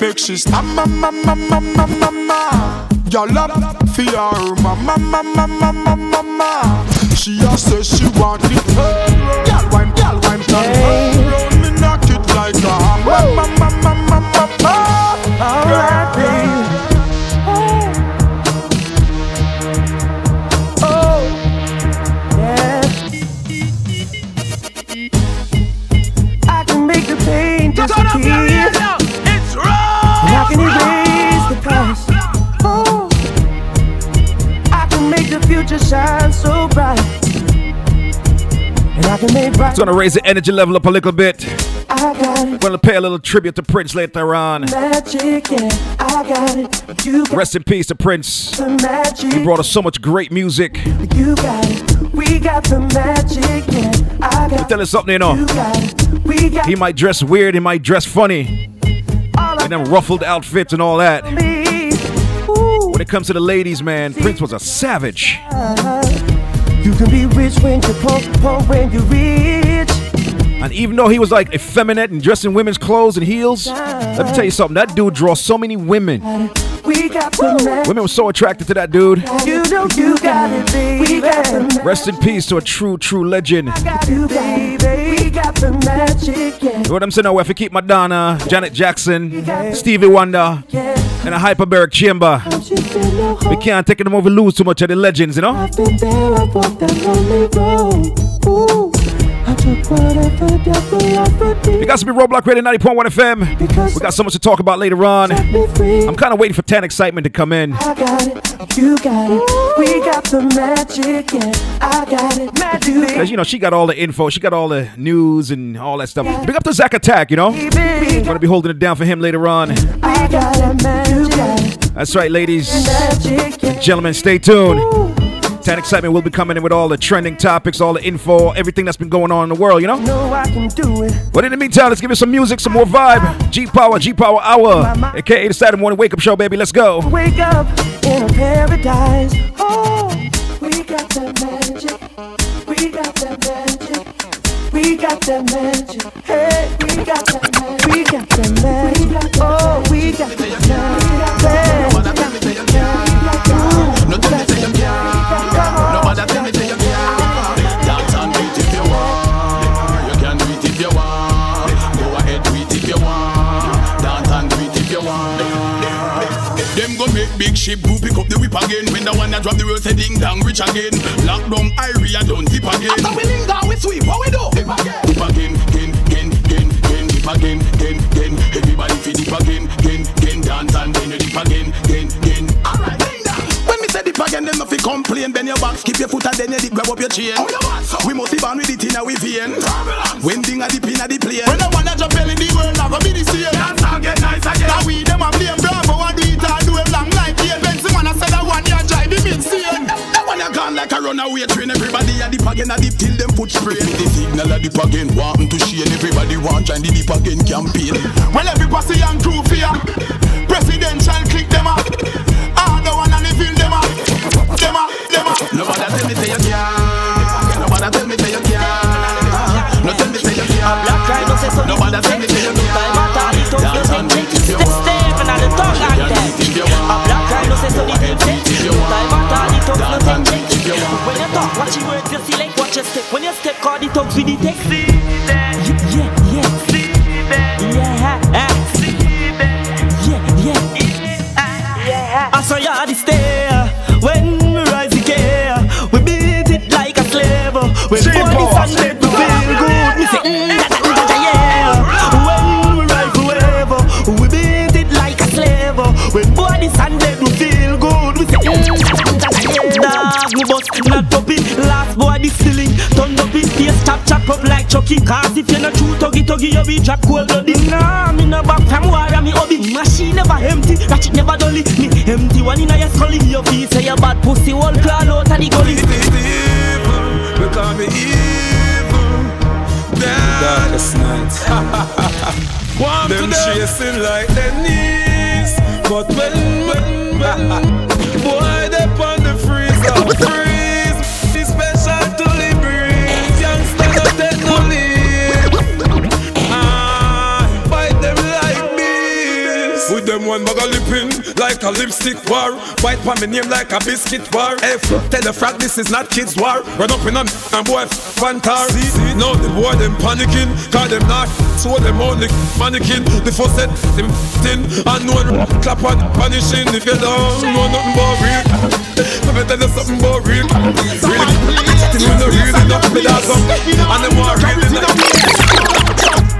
Make she stop, ma, ma, ma, ma, ma, ma, ma. Your love for your mama, mama, mama, mama, mama. She a say she want it. Girl wine, girl wine, turn round me knock it like a hammer, mama, mama, mama. Shine so bright. And I can make bright. It's gonna raise the energy level up a little bit. I got it. Gonna pay a little tribute to Prince later on. Magic, yeah. I got it. You got Rest in peace to Prince. the magic. He brought us so much great music. You got it. We got the magic, yeah. I got tell you something, you know. You got it. We got He might dress weird, he might dress funny. In them ruffled outfits and all that. me. When it comes to the ladies, man, Prince was a savage. You can be rich when you're poor, poor when you're rich. And even though he was like effeminate and dressed in women's clothes and heels, let me tell you something, that dude draws so many women. We got the. Women were so attracted to that dude. You know you got it, baby. We got the. Rest in peace to a true, true legend. You, baby. We got the magic, yeah. You know what I'm saying? Now, if you keep Madonna, Janet Jackson, Stevie Wonder, and a hyperbaric chamber, we can't take them over lose too much of the legends, you know? I've been there, I've walked that lonely road. Ooh, I took whatever devil offered me. We got to be Roadblock Radio 90.1 FM. We got so much to talk about later on. I'm kind of waiting for 10 excitement to come in. I got it, you got it. We got the magic, yeah. I got it, magic. Because, you know, she got all the info, she got all the news and all that stuff. Big up to Zach Attack, you know? I'm Gonna be holding it down for him later on. I got it, magic. You got it, That's right, ladies magic, yeah. and gentlemen, stay tuned. 10 excitement will be coming in with all the trending topics, all the info, everything that's been going on in the world, you know? Know I can do it. But in the meantime, let's give it some music, some more vibe. G Power, G Power Hour, aka the Saturday morning wake up show, baby. Let's go. Wake up in a paradise. Oh, we got that magic. We got that magic. We got that magic. Hey, we got that magic. We got that magic. Oh, we got that magic. No tell me big ship go pick up the whip again. When the one that drop the road say ding dong rich again. Lock down area don't dip again. After we dong we sweep, what we do? Dip again, dip again, again, again, again, again, dip again, again, again. Everybody fi dip again, again, again. Dance and then you dip again, again, again. Again, them nothing complain. Bend your back, keep your foot and then you grab up your chain. We must be born with it in our vein. When ding a dip in a the plane. When the one that drop belly, the world never be the same. Dance and get nice again. Now we them a blame Bravo and do it all do it long like the Benz man I said that one year drive him insane. That one you gone like a runaway train. Everybody a dip again, a dip till them foot sprain. The signal a dip again, want to shame. Everybody want join the dip again campaign. Well every posse and crew fear. Presidential click them up. Them up, them up. Nobody tell me say you can't. Nobody tell me say you can't. No tell me say you can't. Black Rhino say so. Nobody tell me say you Time at all, it don't Dance and take beat if you Step want. Stephen and the tongue and them. A black Rhino say so the Time at all, it don't take When you talk, watch your words, you select, watch your step. When you step, call the tongues with the text. Yeah, yeah, yeah. Yeah, yeah, yeah Yeah, I saw you at the stair Mm, when Three police and dead we feel good. Me say mm, da, da, yeah When we ride forever We beat it like a slave When bodies and dead we feel good. We say mm, da, da, yeah Dog we bust not up it. Last body stealing Turned up in face Chop chop up like Chucky Cause if you're not true Tuggy tuggy you be drop cold blooded Nah me no back from war And me hobby. Machine never empty Ratchet never dolly. Me empty one in a your scully Your face say your bad pussy. All claw out of the gully. Me evil. Darkest night. Them to chasing like their knees. But when, when, when, boy, they on the freezer, freeze. Be special to the breeze. Youngster, not take no leave. Ah, fight them like bees. With them one bag of lipping, like a lipstick war. Fight for me name like a biscuit war. F, tell the frog this is not kids war. Run up in a and boy fantar. See, now the boy them panicking, cause them not so them only mannequin. The first set them f thin, and no one clap on punishing if you don't know nothing about real. Let me tell you something about real. Really, you know really not me that's up, and them want really not.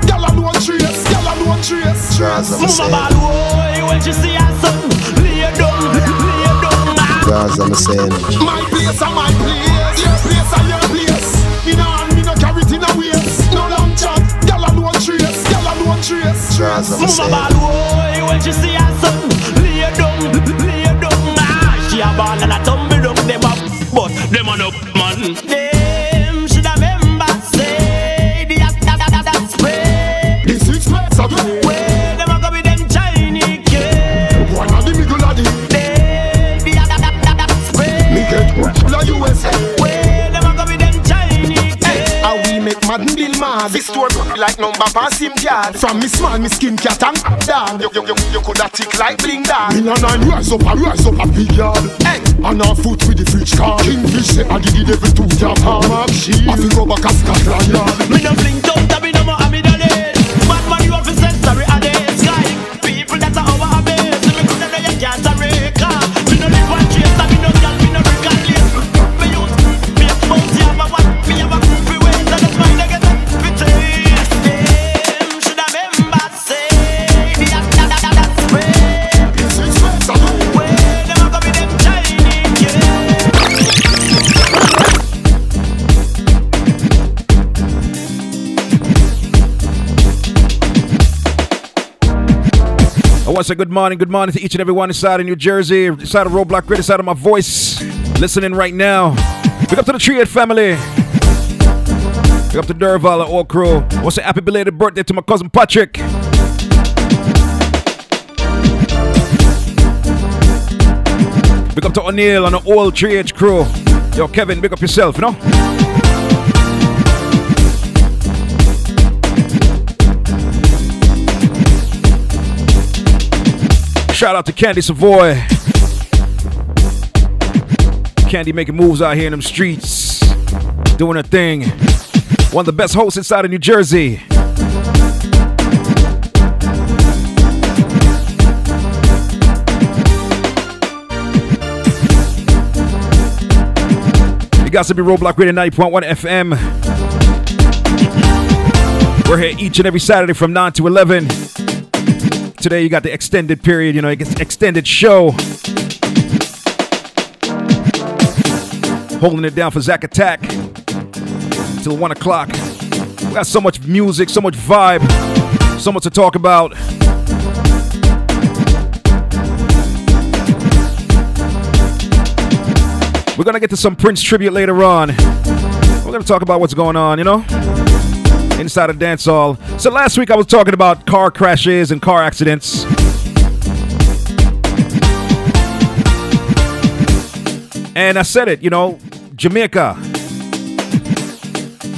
Girl alone trace, girl alone trace. Mama ball boy, when she see her son, lay down, lay down. Guys, I'm saying. My place and my place, your place and your place. Me no hand, me no carry it in a waist. No long chat, girl alone trace, girl alone trace. Mama ball boy, when she see her son, lay down, lay down. Ah, She a ball and a tumble down them up, but them on up man. Them should have remember say the act that that that spray. The six months of Madden Bill mad This store like number pass him card From me small, me skin cat and dog. You, you, you, you coulda tick like bling dog. In a nine rise up, a rise up a big yard Hey, on our foot with the fridge car Kingfish say I did the devil to your palm Mark sheep, I fi go back a Scotland yard Me no out, I be no more amid Bad man, you have to say sorry a day Sky, people that are our base Me coulda know you can't To say good morning, good morning to each and every one inside of New Jersey, inside of Roadblock Grid, inside of my voice, listening right now. Big up to the Triad family. Big up to Durval and all crew. Say happy belated birthday to my cousin Patrick. Big up to O'Neill and the whole 3H crew. Yo, Kevin, big up yourself, you know? Shout out to Candy Savoy. Candy making moves out here in them streets, doing her thing. One of the best hosts inside of New Jersey. You got to be Roadblock Radio 90.1 FM. We're here each and every Saturday from 9 to 11. Today you got the extended period, you know, extended show. Holding it down for Zack Attack till one o'clock. We got so much music, so much vibe, so much to talk about. We're gonna get to some Prince tribute later on. We're gonna talk about what's going on, you know? Inside a dance hall. So last week I was talking about car crashes and car accidents. And I said it, you know, Jamaica.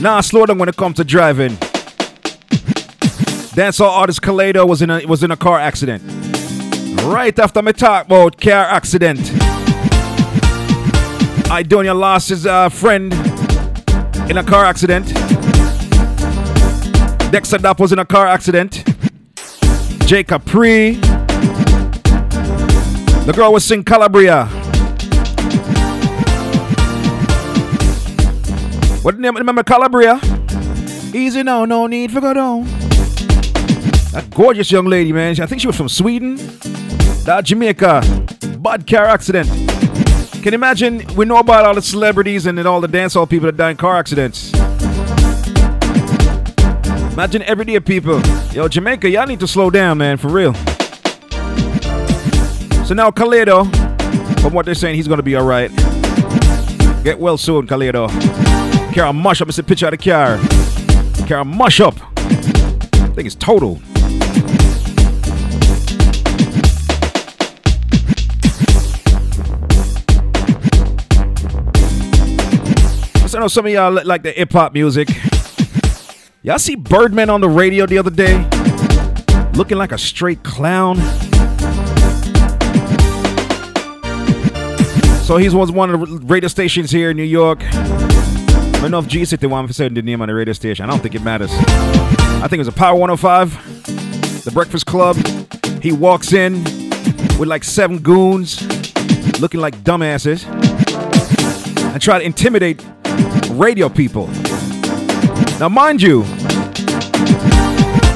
Nah, slow down when it comes to driving. Dancehall artist Kalado was in a was in a car accident. Right after my talk about car accident, Idonia lost his uh, friend in a car accident. Dexter Dapp was in a car accident. Jay Capri. The girl was sing Calabria. What the name? Remember Calabria? Easy now, no need for go down. That gorgeous young lady, man. I think she was from Sweden. That Jamaica. Bad car accident. Can you imagine? We know about all the celebrities and all the dancehall people that die in car accidents. Imagine everyday people. Yo, Jamaica, y'all need to slow down, man, for real. So now Kalado, from what they're saying, he's gonna be alright. Get well soon, Kalado. Car mush up. It's a picture out of the car. Car mush up. I think it's total. I know some of y'all like the hip hop music. Y'all see Birdman on the radio the other day? Looking like a straight clown. So he's was one of the radio stations here in New York. I don't know if G said the name on the radio station. I don't think it matters. I think it was a Power 105, the Breakfast Club. He walks in with like seven goons, looking like dumbasses, and try to intimidate radio people. Now, mind you,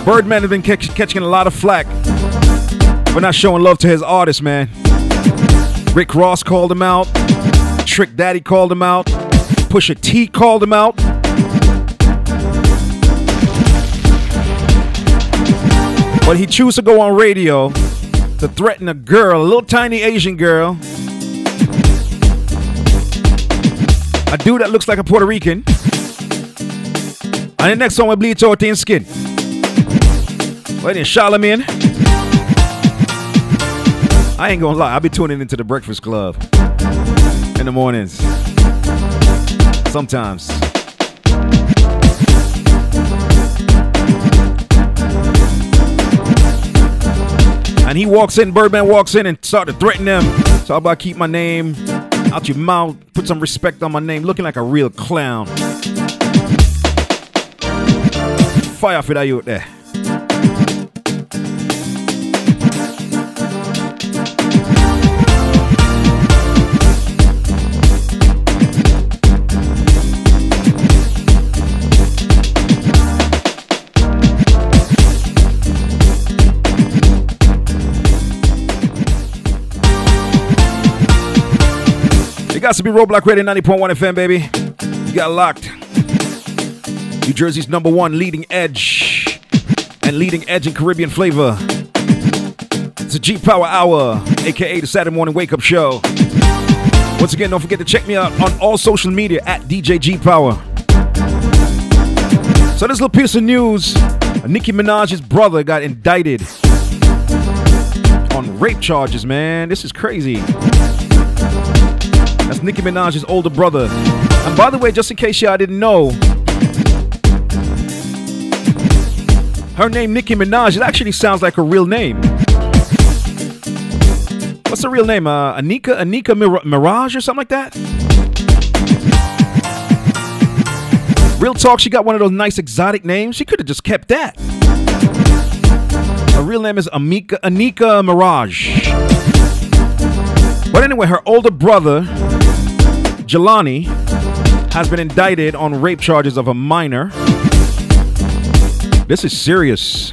Birdman has been catch- catching a lot of flack for not showing love to his artists, man. Rick Ross called him out. Trick Daddy called him out. Pusha T called him out. But he chose to go on radio to threaten a girl, a little tiny Asian girl. A dude that looks like a Puerto Rican. And the next one will bleach out in skin. Wait in Charlamagne. I ain't gonna lie, I'll be tuning into the Breakfast Club in the mornings. Sometimes. And he walks in, Birdman walks in and start to threaten them. Talk about keep my name out your mouth, put some respect on my name, looking like a real clown. Fire for that you there. Got to be Roadblock Radio 90.1 FM, baby. You got locked. New Jersey's number one leading edge and leading edge in Caribbean flavor. It's a G Power Hour, aka the Saturday Morning Wake Up Show. Once again, don't forget to check me out on all social media at DJ G Power. So, this little piece of news Nicki Minaj's brother got indicted on rape charges, man. This is crazy. That's Nicki Minaj's older brother. And by the way, just in case y'all didn't know, her name Nicki Minaj, it actually sounds like a real name. What's the real name? Uh, Anika Anika Mir- Mirage or something like that? Real talk, she got one of those nice exotic names. She could have just kept that. Her real name is Amika Anika Mirage. But anyway, her older brother, Jelani, has been indicted on rape charges of a minor. This is serious.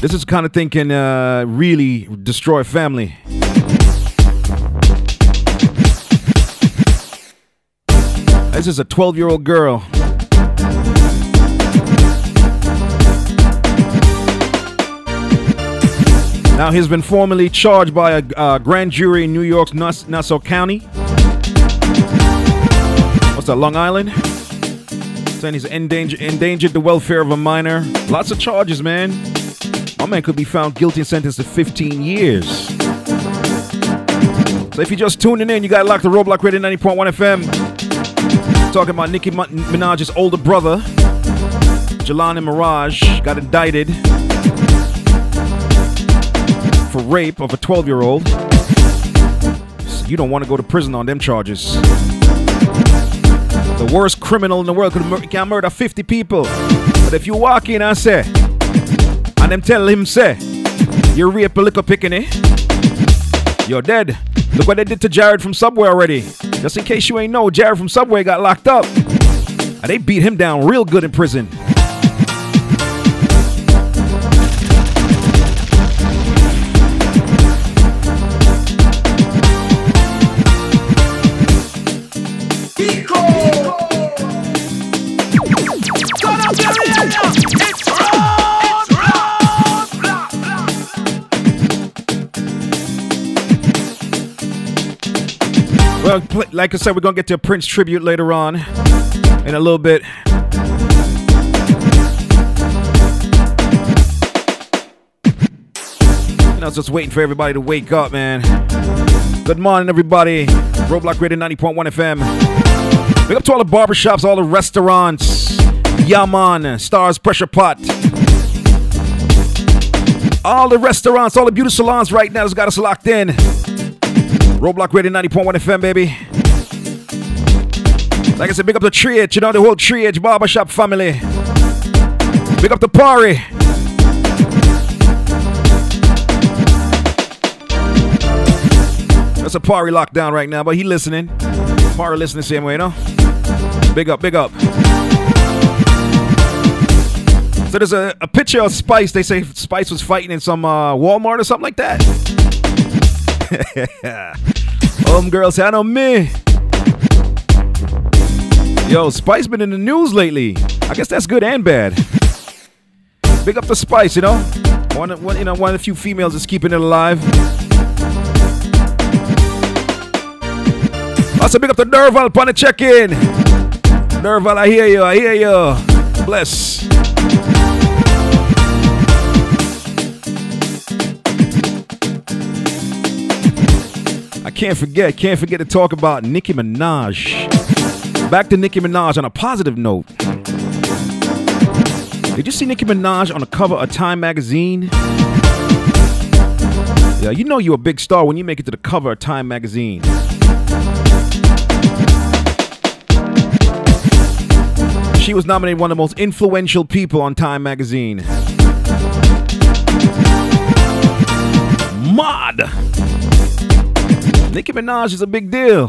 This is the kind of thing can uh, really destroy family. This is a 12 year old girl. Now, he's been formally charged by a uh, grand jury in New York's Nass- Nassau County. What's that, Long Island? Saying he's endanger- endangered the welfare of a minor. Lots of charges, man. My man could be found guilty and sentenced to 15 years. So if you're just tuning in, you got locked to Roadblock Radio 90.1 FM. Talking about Nicki Minaj's older brother, Jelani Mirage, got indicted for rape of a 12 year old. So You don't want to go to prison on them charges. The worst criminal in the world could can murder 50 people. But if you walk in and say, and them tell him, say, you rape a little picking you're dead. Look what they did to Jared from Subway already. Just in case you ain't know, Jared from Subway got locked up. And they beat him down real good in prison. Like I said, we're gonna get to a Prince tribute later on in a little bit. And I was just waiting for everybody to wake up, man. Good morning, everybody. Roadblock Radio 90.1 FM. Big up to all the barbershops, all the restaurants. Yaman, Stars Pressure Pot. All the restaurants, all the beauty salons right now has got us locked in. Roadblock Radio 90.1 FM, baby. Like I said, big up the Triage, you know, the whole Triage barbershop family. Big up the party. That's a party lockdown right now, but he listening. Party listening the same way, you know? Big up, big up. So there's a, a picture of Spice. They say Spice was fighting in some uh, Walmart or something like that. um, girls, I know me. Yo, Spice been in the news lately. I guess that's good and bad. Big up the Spice, you know. One, one, you know, one of the few females that's keeping it alive. Also, big up to Nerval upon the check-in. Nerval, I hear you. I hear you. Bless. Can't forget, can't forget to talk about Nicki Minaj. Back to Nicki Minaj on a positive note. Did you see Nicki Minaj on the cover of Time magazine? Yeah, you know you're a big star when you make it to the cover of Time magazine. She was nominated one of the most influential people on Time magazine. Mod. Nicki Minaj is a big deal.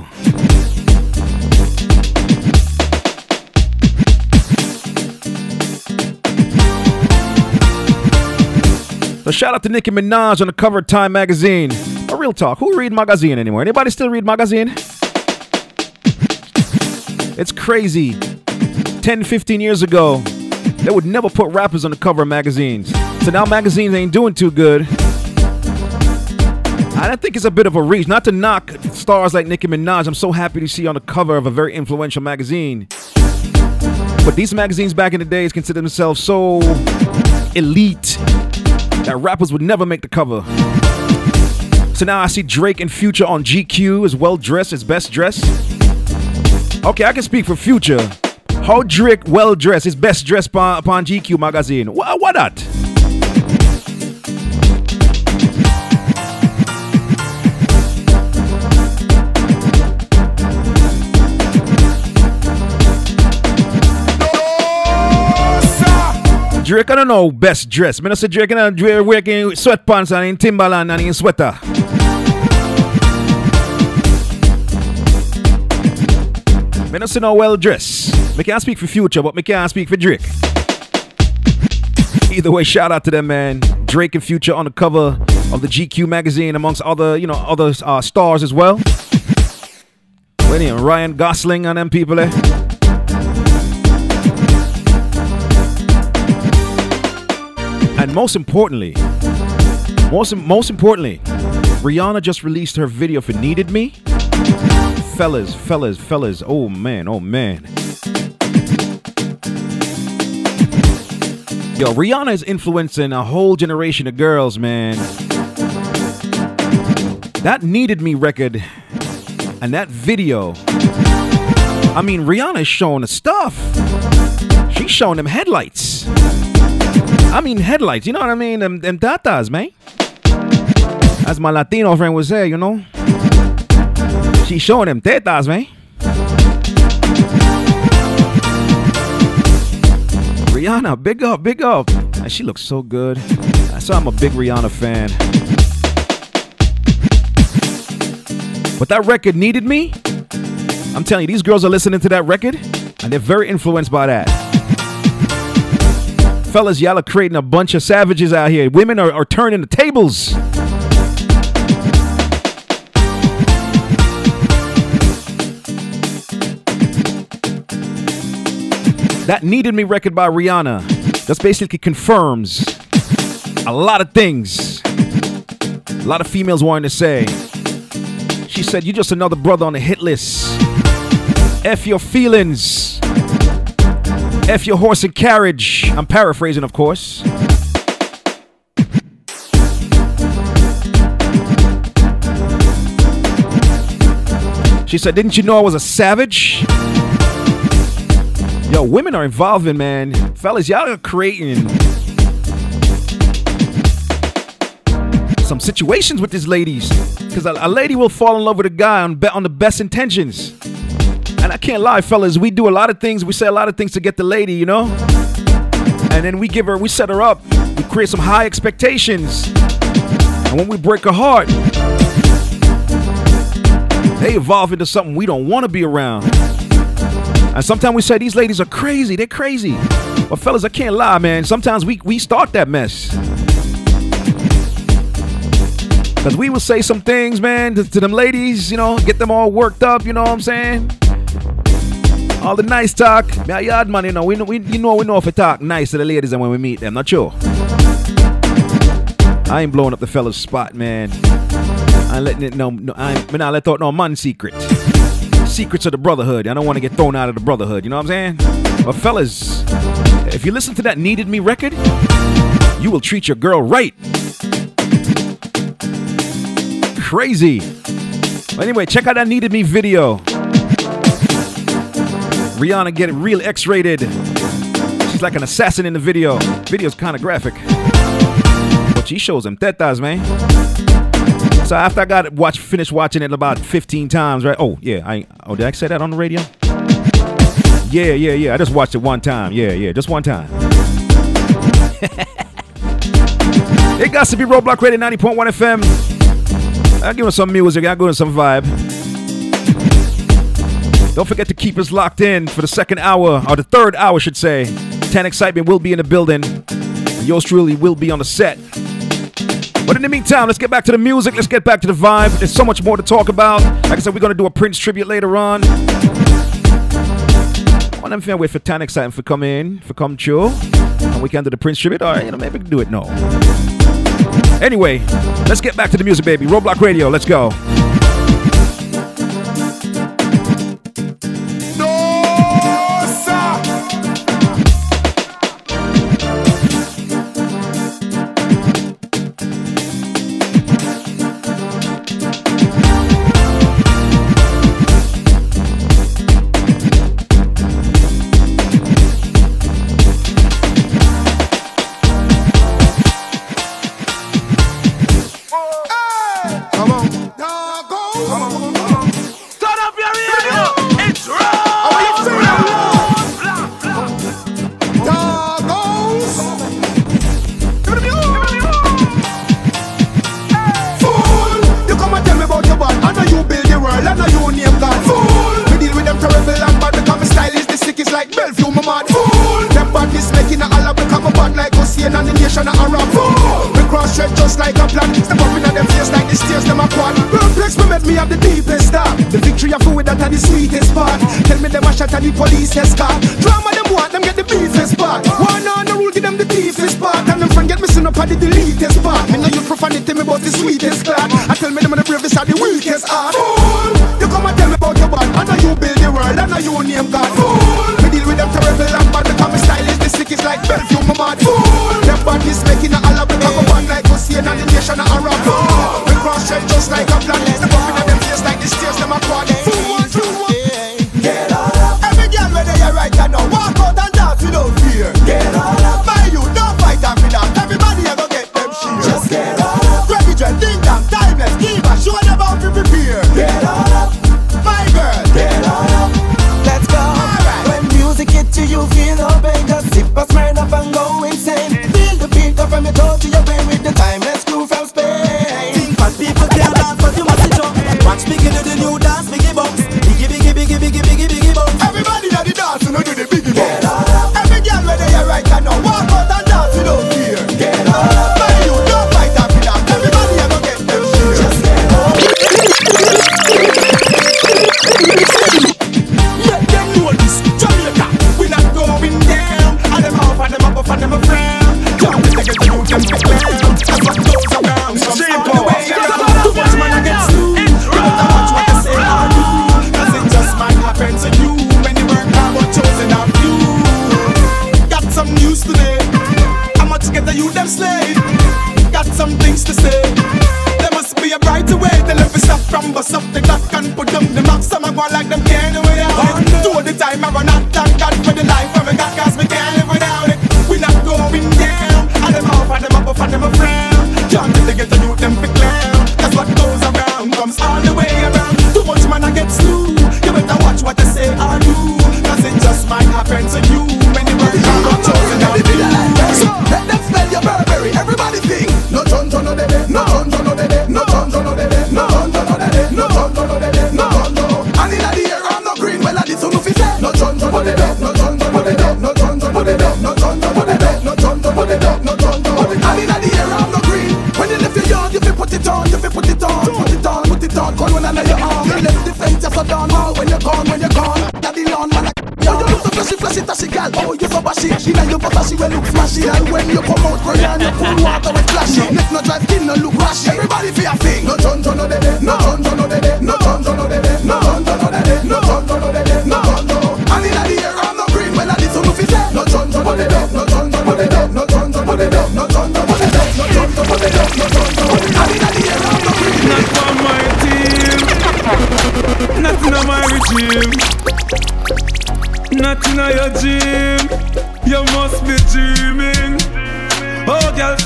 So shout out to Nicki Minaj on the cover of Time magazine. A real talk. Who read magazine anymore? Anybody still read magazine? It's crazy. 10, 15 years ago, they would never put rappers on the cover of magazines. So now magazines ain't doing too good. I think it's a bit of a reach. Not to knock stars like Nicki Minaj. I'm so happy to see on the cover of a very influential magazine. But these magazines back in the days considered themselves so elite that rappers would never make the cover. So now I see Drake and Future on GQ as well dressed, as best dressed. Okay, I can speak for Future. How Drake well dressed, his best dressed upon, GQ magazine. What, that? Drake, I don't know best dress. I say Drake, I know wearing sweatpants and in Timberland and in sweater. I don't say no well dress. I can't speak for Future, but I can't speak for Drake. Either way, shout out to them, man. Drake and Future on the cover of the GQ magazine, amongst other, you know, other uh, stars as well. What Ryan Gosling and them people. Eh? And most importantly, most, most importantly, Rihanna just released her video for Needed Me. Fellas, fellas, fellas, oh man, oh man. Yo, Rihanna is influencing a whole generation of girls, man. That Needed Me record and that video. I mean, Rihanna's showing the stuff. She's showing them headlights. I mean headlights, you know what I mean? Them, them tatas, man. As my Latino friend would say, you know. She's showing them tetas, man. Rihanna, big up, big up. And she looks so good. So I'm a big Rihanna fan. But that record needed me. I'm telling you, these girls are listening to that record and they're very influenced by that fellas, y'all are creating a bunch of savages out here. Women are, are turning the tables. That Needed Me record by Rihanna just basically confirms a lot of things. A lot of females wanting to say. She said, You're just another brother on the hit list. F your feelings. F your horse and carriage. I'm paraphrasing, of course. She said, Didn't you know I was a savage? Yo, women are involving, man. Fellas, y'all are creating some situations with these ladies. Because a, a lady will fall in love with a guy on, on the best intentions. And I can't lie, fellas, we do a lot of things, we say a lot of things to get the lady, you know? And then we give her, we set her up, we create some high expectations. And when we break her heart, they evolve into something we don't want to be around. And sometimes we say these ladies are crazy, they're crazy. But fellas, I can't lie, man. Sometimes we, we start that mess. Cause we will say some things, man, to, to them ladies, you know, get them all worked up, you know what I'm saying? All the nice talk. Yeah, yard man, you know, we know we you know we know if we talk nice to the ladies and when we meet them, not sure. I ain't blowing up the fella's spot, man. I ain't letting it no, no I ain't, me not let out no man secret. Secrets of the brotherhood. I don't want to get thrown out of the brotherhood, you know what I'm saying? But fellas, if you listen to that Needed Me record, you will treat your girl right. Crazy. Anyway, check out that Needed Me video. Rihanna getting real X-rated. She's like an assassin in the video. Video's kind of graphic. But she shows them tetas, man. So after I got it, watch, finished watching it about 15 times, right? Oh, yeah. I oh, did I say that on the radio? Yeah, yeah, yeah. I just watched it one time. Yeah, yeah, just one time. it got to be Roadblock Radio 90.1 FM. I'll give us some music. I'll give us some vibe. Don't forget to keep us locked in for the second hour, or the third hour, I should say. 10 Excitement will be in the building. Yours truly will be on the set. But in the meantime, let's get back to the music. Let's get back to the vibe. There's so much more to talk about. Like I said, we're going to do a Prince tribute later on. One of them wait for 10 Excitement for come in, for come chill. And we can do the Prince tribute. Or, you know, maybe we can do it. No. Anyway, let's get back to the music, baby. Roadblock Radio, let's go. Police escort.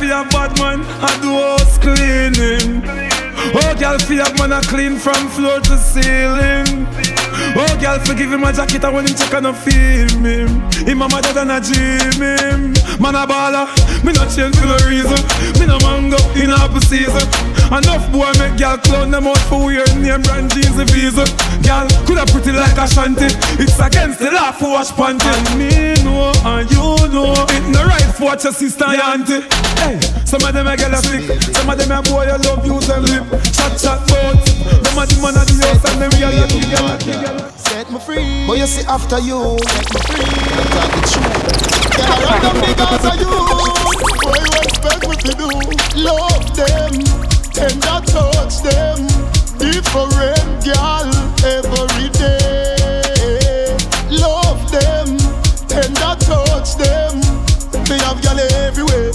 A bad man, I do house cleaning. Oh, girl, for a man, I clean from floor to ceiling. Oh, girl, forgive him my jacket, I want him check and I feel me. Him a mother than a dream him. Man a baller, me not change for no reason. Me no mango in apple season. Enough boy make girl clown them out for wearing name brand jeans and visa. Girl, coulda pretty like a shanty. It's against the law for wash panty. And me know and you know it no right for watch your sister and auntie. Hey, some of them a girl a stick, some of them a boy a love use and lip. Chat chat bout. Them a the man of the house and them real lucky girl. Set me free. But you see after you, set me free. All the truth. Girl, I run them because of you. What you expect me to do? Love them, tender touch them. Different girl every day. Love them, tender touch them. Me have girl everywhere,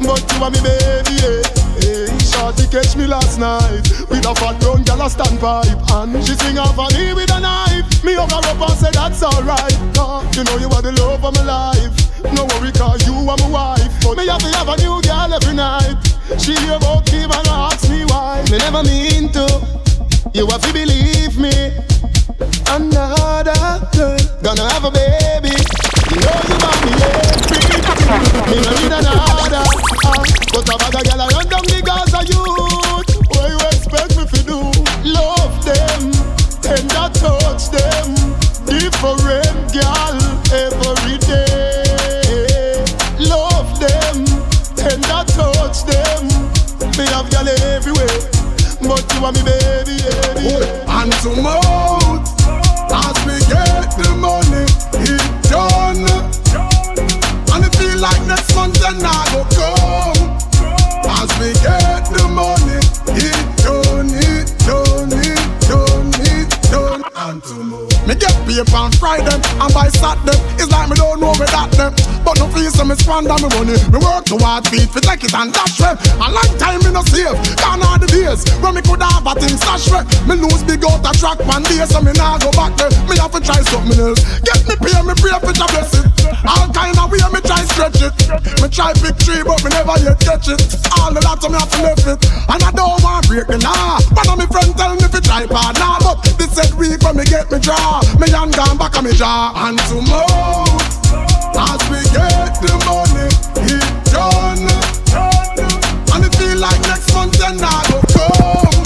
but you are me baby. Yeah. Hey, shorty catch me last night with a fat brown girl a standpipe and she swing off on me with a knife. Me hug her up and say that's alright. You know you are the love of my life. No worry, cause you are my wife. But me have to have a new girl every night. She hear about me and ask me why. Me never mean to. You have to believe me. Another girl gonna have a baby. You know you want me every. Me no need another. Uh, but a bag of girl around down the Gaza youth. What you expect me to do? Love them, tender touch them. Different girl every day. Love them, tender touch them. Me have girl everywhere, but you are me baby, baby. And to and I go come. As we get the money, it done, it done, it done, it done. And to move. Me get and fry them and buy sat them. It's like me don't know where that them. But no fees so me squander me money. Me work too hard feet fi take it and dash them. A long time me no save. Gone are the days when me could have a thing stash me. Me lose big out a track one day so me nah go back there. Me have to try something else. Get me pay me pray for to bless it. All kind of way me try stretch it. Me try big tree but me never yet catch it. All of that so me have to left it. And I don't want to break the law. One of me friend tell me fi try hard now, but this said week when me get me draw. Me hand gone back on me jaw and to mouth. As we get the money, it done. And it feel like next month and I go come.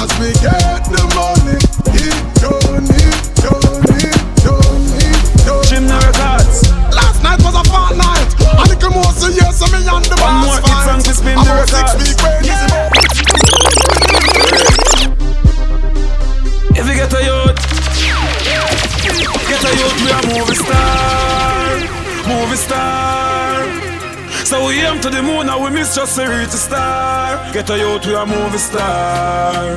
As we get the money, it done, it done, it done, it done. Jim records. Last night was a fun night. A little more so yes, so me and the One boss more hit fight. song to spin the records. To the moon and we miss just to reach star. Get a youth, we a movie star,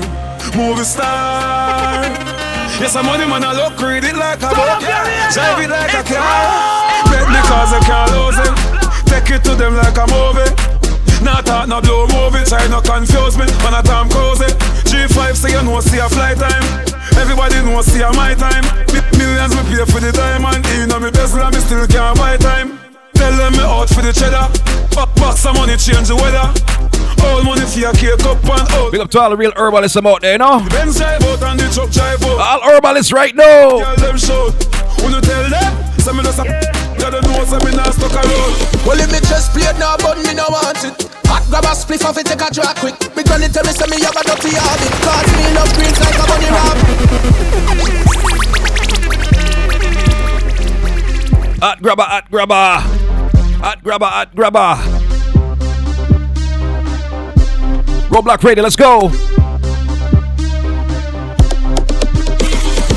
movie star. Yes, I'm money man, I look, read it like a book, drive it like a car. Bet because I can't lose it. Take it to them like a movie. Not talk, no blow movie, try not confuse me. Man, I time cozy. G5 say you know see a flight time. Everybody know see a my time. Millions me pay for the time and you know me best and me still can't buy time. Tell them me out for the cheddar. Back back some money change the weather. All money for your cake up and out. Big up to all the real herbalists I'm out there, you know? The Benz drive out and the truck drive out. All herbalists right now. Tell them shout. When you tell them, say me just a you don't know, say me not stuck around. Well, if me just play now, but me no want it. Hot grab a spliff off it, take a drag quick. Me granny tell me, say me have a dirty habit. Cause me love greens like a bunny rabbit. Hot grabber, hot grabber. Hot grabber, hot grabber. Roadblock Radio, let's go.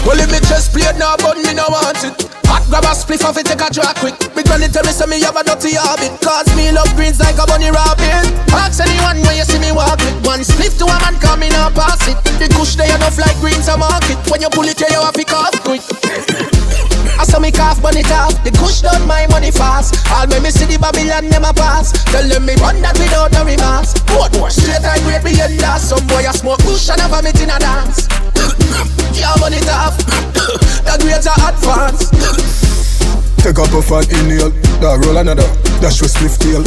Well, if me just play now, but me no want it. Hot grab a spliff off it, take a drag quick. Me granny tell me, say me have a dirty habit. Cause me love greens like a bunny rabbit. Ask anyone when you see me walk with one spliff to a man coming up pass it. The kush they enough like greens a market. When you pull it, yeah, you have to cough quick. Me it off. The kush done my money fast. All me me see the Babylon a pass. Tell them me run that without no remorse. What more straight I great beyond that. Some boy a smoke kush and a vomit in a dance. burn it off. the grades are advanced. Take up a fan inhale, that roll another, dash with swift tail.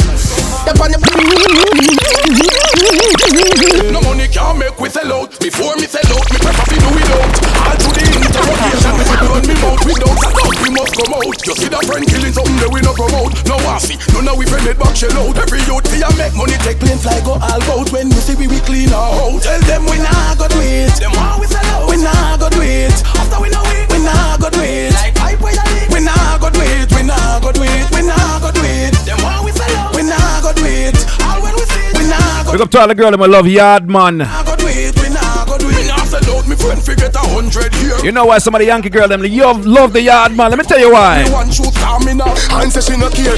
No money can make we sell out. Before me sell out, me prefer fi do without. All to the interrogation, me fi run me mouth without a doubt. We must come out. You see that friend killing something that we no promote. No wassy, none of we friend it back shell out. Every youth fi a make money, take plane fly go all out. When you see we we clean our house, tell them we nah go do it. Them how we sell out, we nah go do it. After we know it, we nah go do it. Like pipe where you live, we nah go do it. We nah go do it. We nah go do it. Them how we sell out, we nah go do it. All when we see, we nah go. Big up to all the girl in my love yard, man. go do it. We nah go do it. Me nah sell out, me friend fi get a hundred here. You know why some of the Yankee girl them love, love the yard, man. Let me tell you why. Me one shoot calm me now. And say she no care.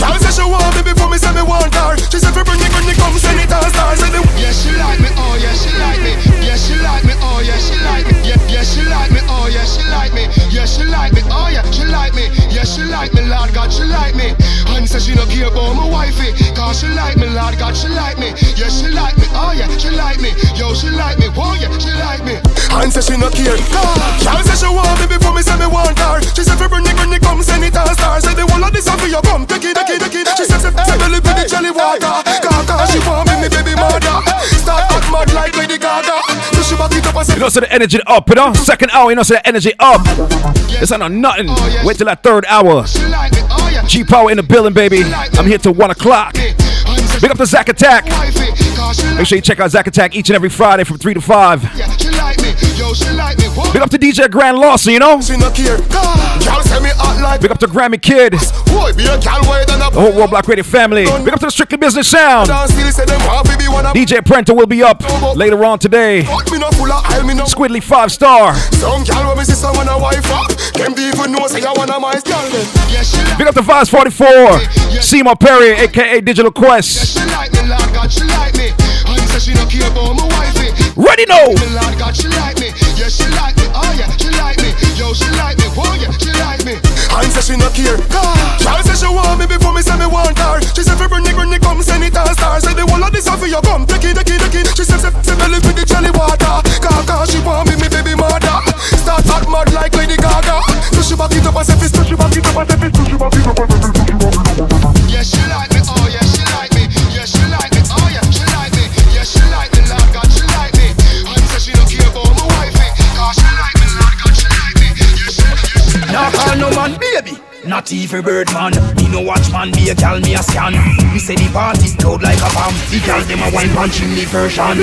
Can't say she want me before me say me want her. She said, "Bring it, bring it, come send it all stars." Yeah, she like me, oh yeah, she like me. Yeah, she like me, oh yeah, she like me. Yeah, yeah, she like me, oh yeah, she like me. Yeah, she like me, oh yeah, she like me. Yeah, she like me, Lord God, she like me. And say she no care about my wifey, cause she like me, Lord God, she like me. Yeah, she like me, oh yeah, she like me. Yo, she like me, oh yeah, she like me. And say she no care. Can't say she want me before me say me want her. She said, "Bring it, bring it, come send it all stars." Say the whole of this for you, come take it, take it, take it. She said, "Say, say, belly with the jelly water." Cause, she want me, me baby mother. Start hot mad like Lady Gaga. She back it up and say, You know, so the energy up, you know? Second hour, you know, so the energy up. It's not nothing. Wait till that third hour. G Power in the building, baby. I'm here till 1 o'clock. Big up to Zack Attack. Make sure you check out Zack Attack each and every Friday from 3 to 5. Big up to DJ Grand Lawson, you know? She no care. Girl say me hot like Big up to Grammy Kid. boy, be a gal way than a The whole Roadblock Radio family. Big up to the Strictly Business Sound. Dance still say them want to be one of DJ Prenter will be up later on today. But me no full of aisle, me no Squidly five star. Some gal when me sister want a wife up. Them be even know say I want a my gal then. Yeah, she like Big up to Vibes 44. Seymour Perry, aka Digital Quest. She like me, Lord God, she like me. And say she no care about my wifey. Ready now. Me, Lord God, she like me. Yeah, she like me, oh yeah, she like me. Yo, she like me, oh yeah, she like me. And say she no care. Girl say she want me before me say me want her. She said, "Bring it, bring it, come send it all stars." Say the whole of this for you, come take it, take it, take it. She said, "Say, say belly with the jelly water." Cause, cause she want me, me baby mother. Start hot mad like Lady Gaga. So she back it up and say, "Fist, so she back it up and say, "Fist, so she back it up and say, "Fist, so she back it up." Yeah, she like me, oh Now call no man baby, not even bird man. Me no watch man, be a gal me a scan. Me say the party loud like a bomb. The gal them a wine punch in the version.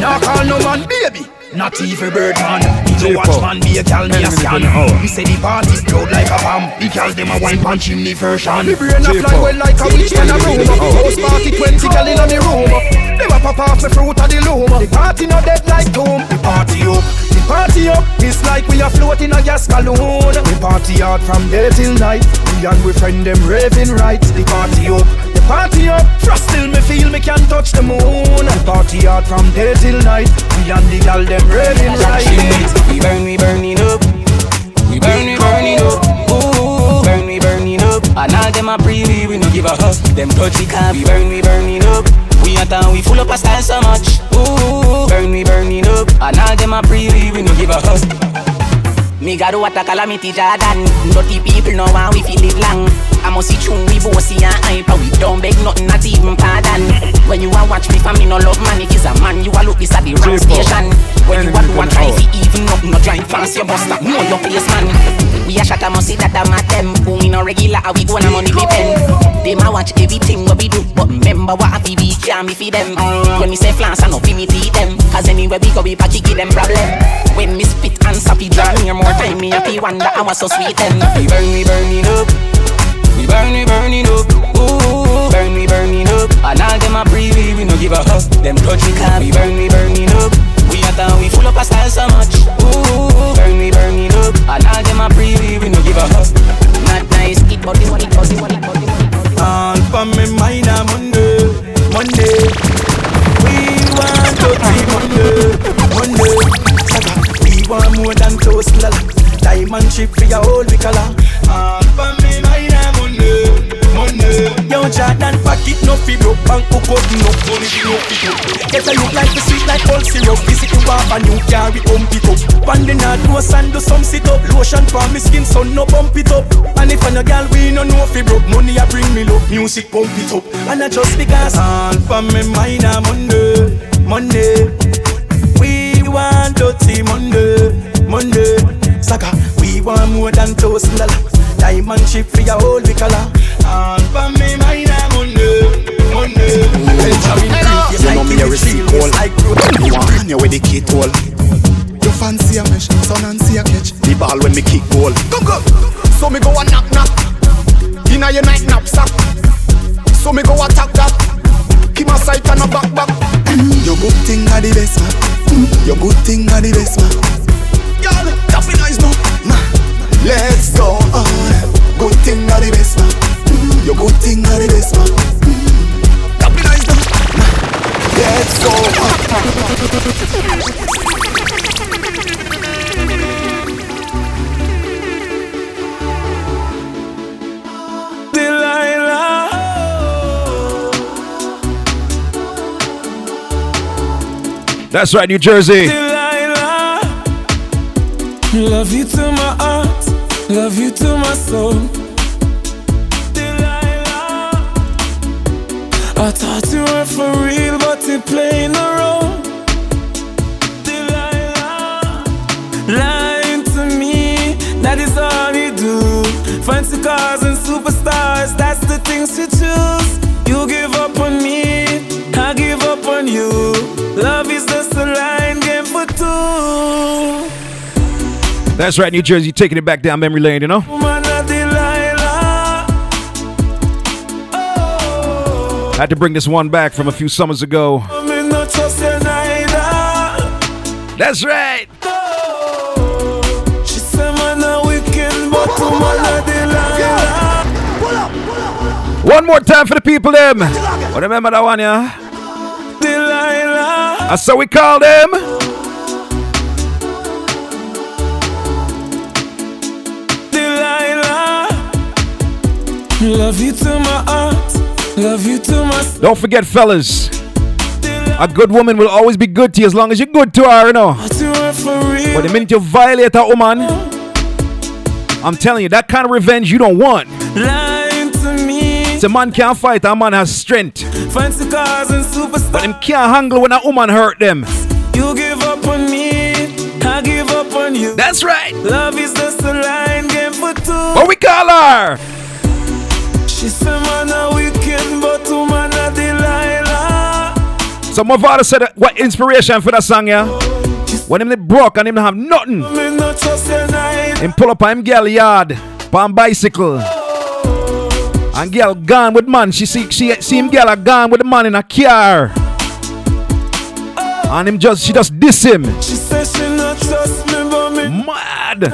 Now call no man baby, not even bird man. No watch man, be a gal me a scan. Me say the party loud like a bomb. The gal them a wine punch in the version. Me brain a fly well like a witch in a room. House party 20 gal in me room. Them a pop off me fruit of the loom. The party no dead like tomb. The party up, the party up. It's like we are floating a gas balloon. We party hard from day till night. Me and we friend them raving right. The party up, the party up. Frost till me feel me can touch the moon and party hard from day till night. We and the gal them raving right. We burn, we burning up. We burn, we burning up. Ooh, burn, we burning up. And all them a pre we no give a fuck. Them touchy car, we burn, we burning up. We a town, we full up a style so much. Ooh, burn, we burning up. And all them a pre we no give a fuck. Me got what a calamity Jordan Dirty people know how we feel it long I must see true we bossy and hype We don't beg nothing not even pardon. When you a watch me for me no love man If it's a man you a look this at the wrong station. When you a do a try fi even up no drive fast You must stop know your place man. We a shot a must see that I'm at them Who me no regular how we go on a money depend Them a watch everything what we do But remember what I fi be can't be fi them. When me say flans I no fi me teeth them Cause anywhere we go we party give them problem. When me spit and sappy draw near more time me happy wonder I was so sweet and we burn we burning up burn we burning up ooh burn we burning up and all them a breathe we no give a fuck. Them touch we can we burn we burning up we a town we full up a style so much. Ooh burn we burning up and all them a breathe we no give a fuck. Not nice it body body body body body All for me mind a Monday, Monday. We want to see Monday, Monday. Saga, we want more than toast lala. Diamond chip for your whole color. All for me Monday. Yo, Jordan pocket no fi broke, bank hook up no money no fi up. Get a look like the sweet like old syrup. Visit you off and you carry home pick up. One the north coast and do some sit up. Lotion for me skin so no bump it up. And if a no girl we no know fi broke, money a bring me love. Music pump it up. And I just because all for me mind a Monday, Monday. We want dirty Monday, Monday. Saka, we want more than toast lala. Diamond chip for your whole we color. All for me mind a Monday, Monday. Benjamin You know me a receipt call like You. Want man you with the key toll. You fancy a mesh, son and see a catch. The ball when me kick goal. Come go So me go a knock knock. Inna your night knapsack So me go attack that Keep my sight and a back back. Mm, your good thing are the best man mm, Your good thing are the best man Girl, tapping eyes no? man Let's go on Good thing are the best man mm, Your good thing are the best man Tapping eyes no Let's go Delilah. That's right, New Jersey. Delilah. Love you to my heart, love you to my soul. Delilah. I thought you were for real, but you playing a role. Delilah. Lying to me, that is all you do. Fancy cars and superstars, that's the things you choose. You give up on me, That's right, New Jersey, taking it back down memory lane, you know? Woman, a Delilah. Had to bring this one back from a few summers ago. Me not trust you neither. That's right. She say man a wicked, but woman a Delilah. One more time for the people, them. Remember that one, yeah? Delilah. That's how we call them. Love you to my heart, love you to my. Don't forget, fellas. A good woman will always be good to you as long as you're good to her, you know. But you were for real. But the minute you violate a woman, I'm telling you, that kind of revenge you don't want. Lying to me. So man can't fight, a man has strength. Fancy cars and superstars. But them can't handle when a woman hurt them. You give up on me, I give up on you. That's right. Love is just a line game for two. What we call her? She say man a wicked, but woman a Delilah. So my father said, what inspiration for that song, yeah? When him broke and him have nothing. Not trust you neither. Him pull up on him girl yard, on bicycle. And girl gone with man. She see she see him girl gone with the man in a car. And him just she just diss him. She say she not trust me, but me Mad.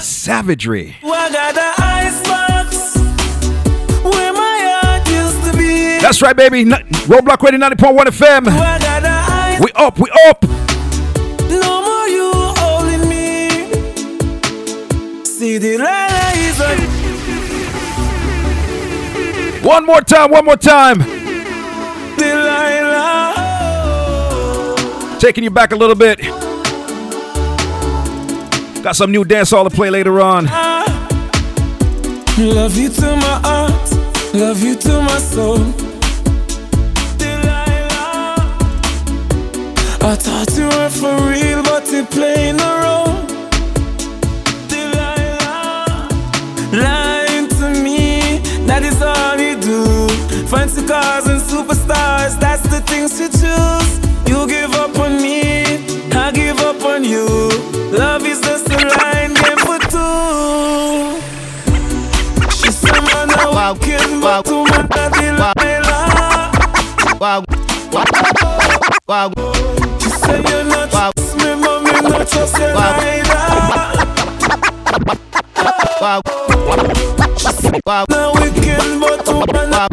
Savagery. That's right, baby. N- Roadblock Radio 90.1 FM. We up, we up. No more you holding me. See the light is on. One more time, one more time. Delilah. Oh. Taking you back a little bit. Got some new dance all to play later on. Ah. Love you to my heart, love you to my soul. I thought you were for real, but you playing a role. Delilah, lying to me, that is all you do. Fancy cars and superstars, that's the things you choose. You give up on me, I give up on you. Love is just a line game for two. She said, man, I walking, but to my daddy, Delilah. She said, you're not trust me, mommy, not trust you neither. She said, now we can, but to my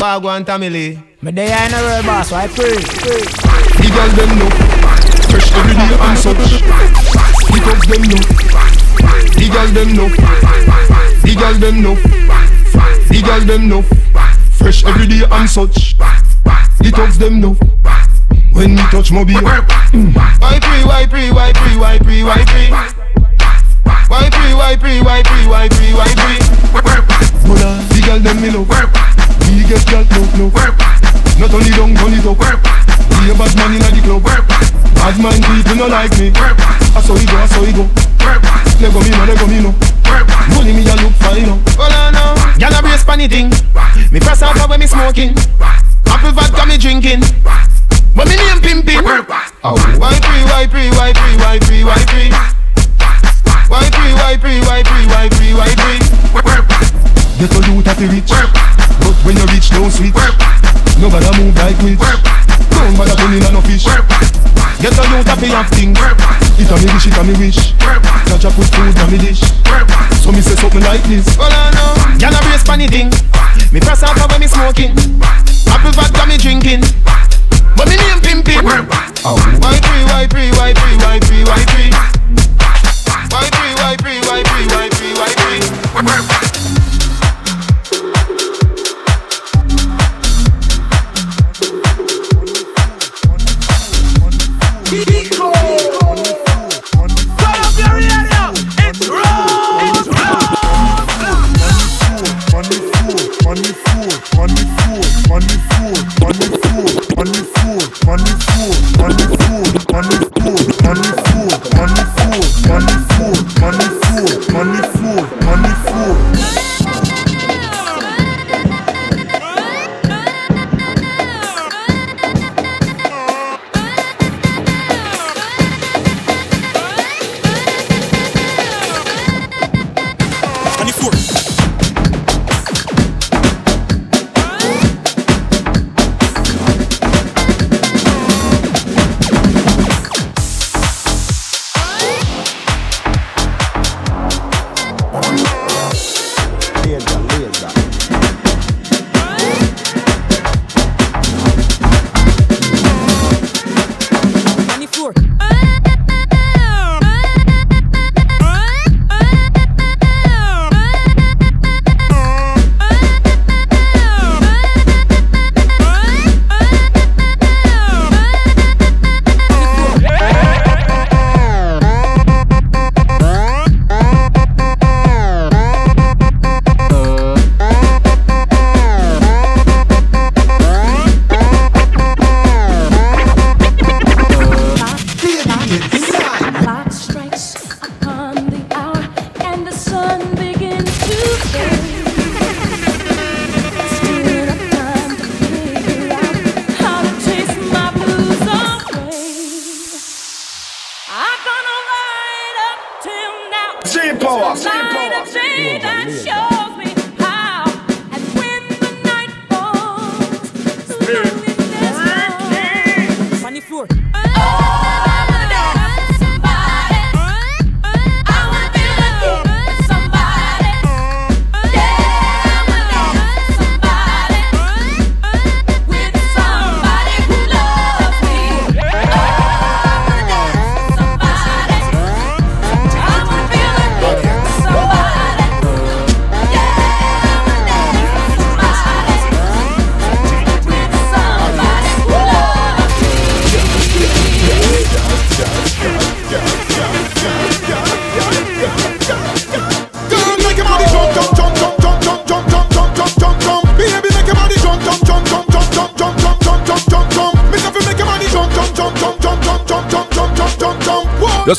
Wagwan Tamile. Me day I know real boss, so I pray. The girl them know Fresh every day and such The thugs them know The girl them know The girl them know The girl them know Fresh every day and such. The thugs them know When me touch mobile Why pre, why pre, why pre, why pre, why pre? Why pre, why pre, why pre, why pre, why pre? Mula, uh, the girl them me love. We get girl love love. Not only down, turn it up We a bad man inna the club. Bad mind people no like me. I saw it go, I saw it go. Lego me no, Lego me no. Money me a look fine no. Hold on now, y'all a brace funny thing. Me press out when me smoking. Apple vodka me drinking. But me name pimping. Oh. Why pre, why pre, why pre, why pre, why pre? Why pre, why pre, why pre, why pre, why pre? Get a loot at the rich But when you rich don't switch Nobody move like witch Don't bother pulling on no fish. Get a at the have thing. It a me wish, it a me wish. Chacha put food on me dish. So me say something like this. Hold on now, y'all a brace funny thing. Me press out when me smoking. Apple vodka me drinking. But me name pimping. Oh. Why pre, why pre, why pre, why pre, why pre? Why pre, why pre, why pre, why pre, why pre? Clock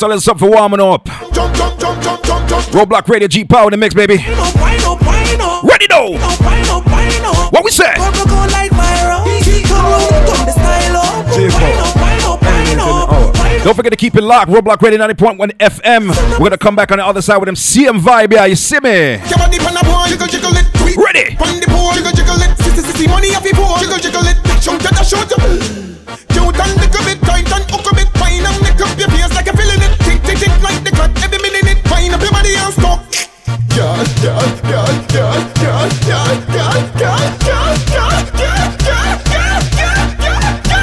so let's up for warming up. Jump, jump, jump, jump, jump, jump. Roadblock Radio G Power in the mix, baby. Ready though. What we say? Don't forget to keep it locked. Roadblock Radio 90.1 FM. We're going to come back on the other side with them CM vibe. Yeah, you see me? Ready? Money up, people, jiggle, jiggle it, chunk bit, tight and hook a bit.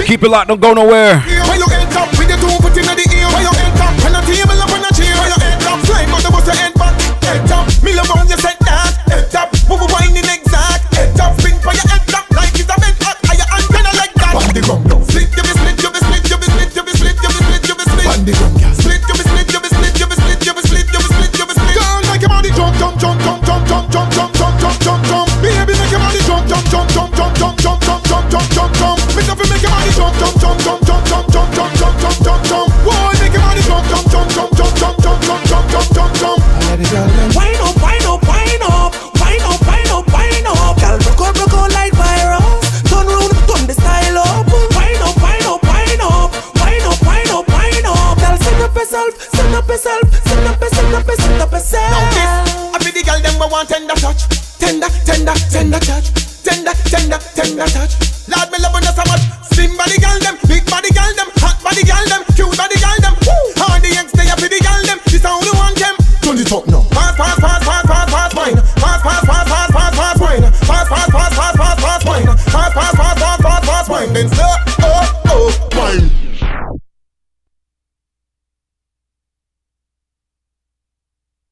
Keep it locked. Don't go nowhere. When you jump, jump, jump, jump, jump, jump, jump, jump, jump, jump, jump. Boy, make your body jump, jump, jump, jump, jump, jump, jump, jump, jump, jump, jump, jump. Wine up, wine up, wine up, wine up, wine up, wine up. Girl, broke out, broke out like virus. Turn round, turn the style up. Wine up, wine up, wine up, wine up, wine up, wine up. Girl, send up yourself, send up yourself, send up, send up, send up yourself. Now this, I be the girl them we want tender touch, tender, tender, tender touch, tender, tender, tender touch.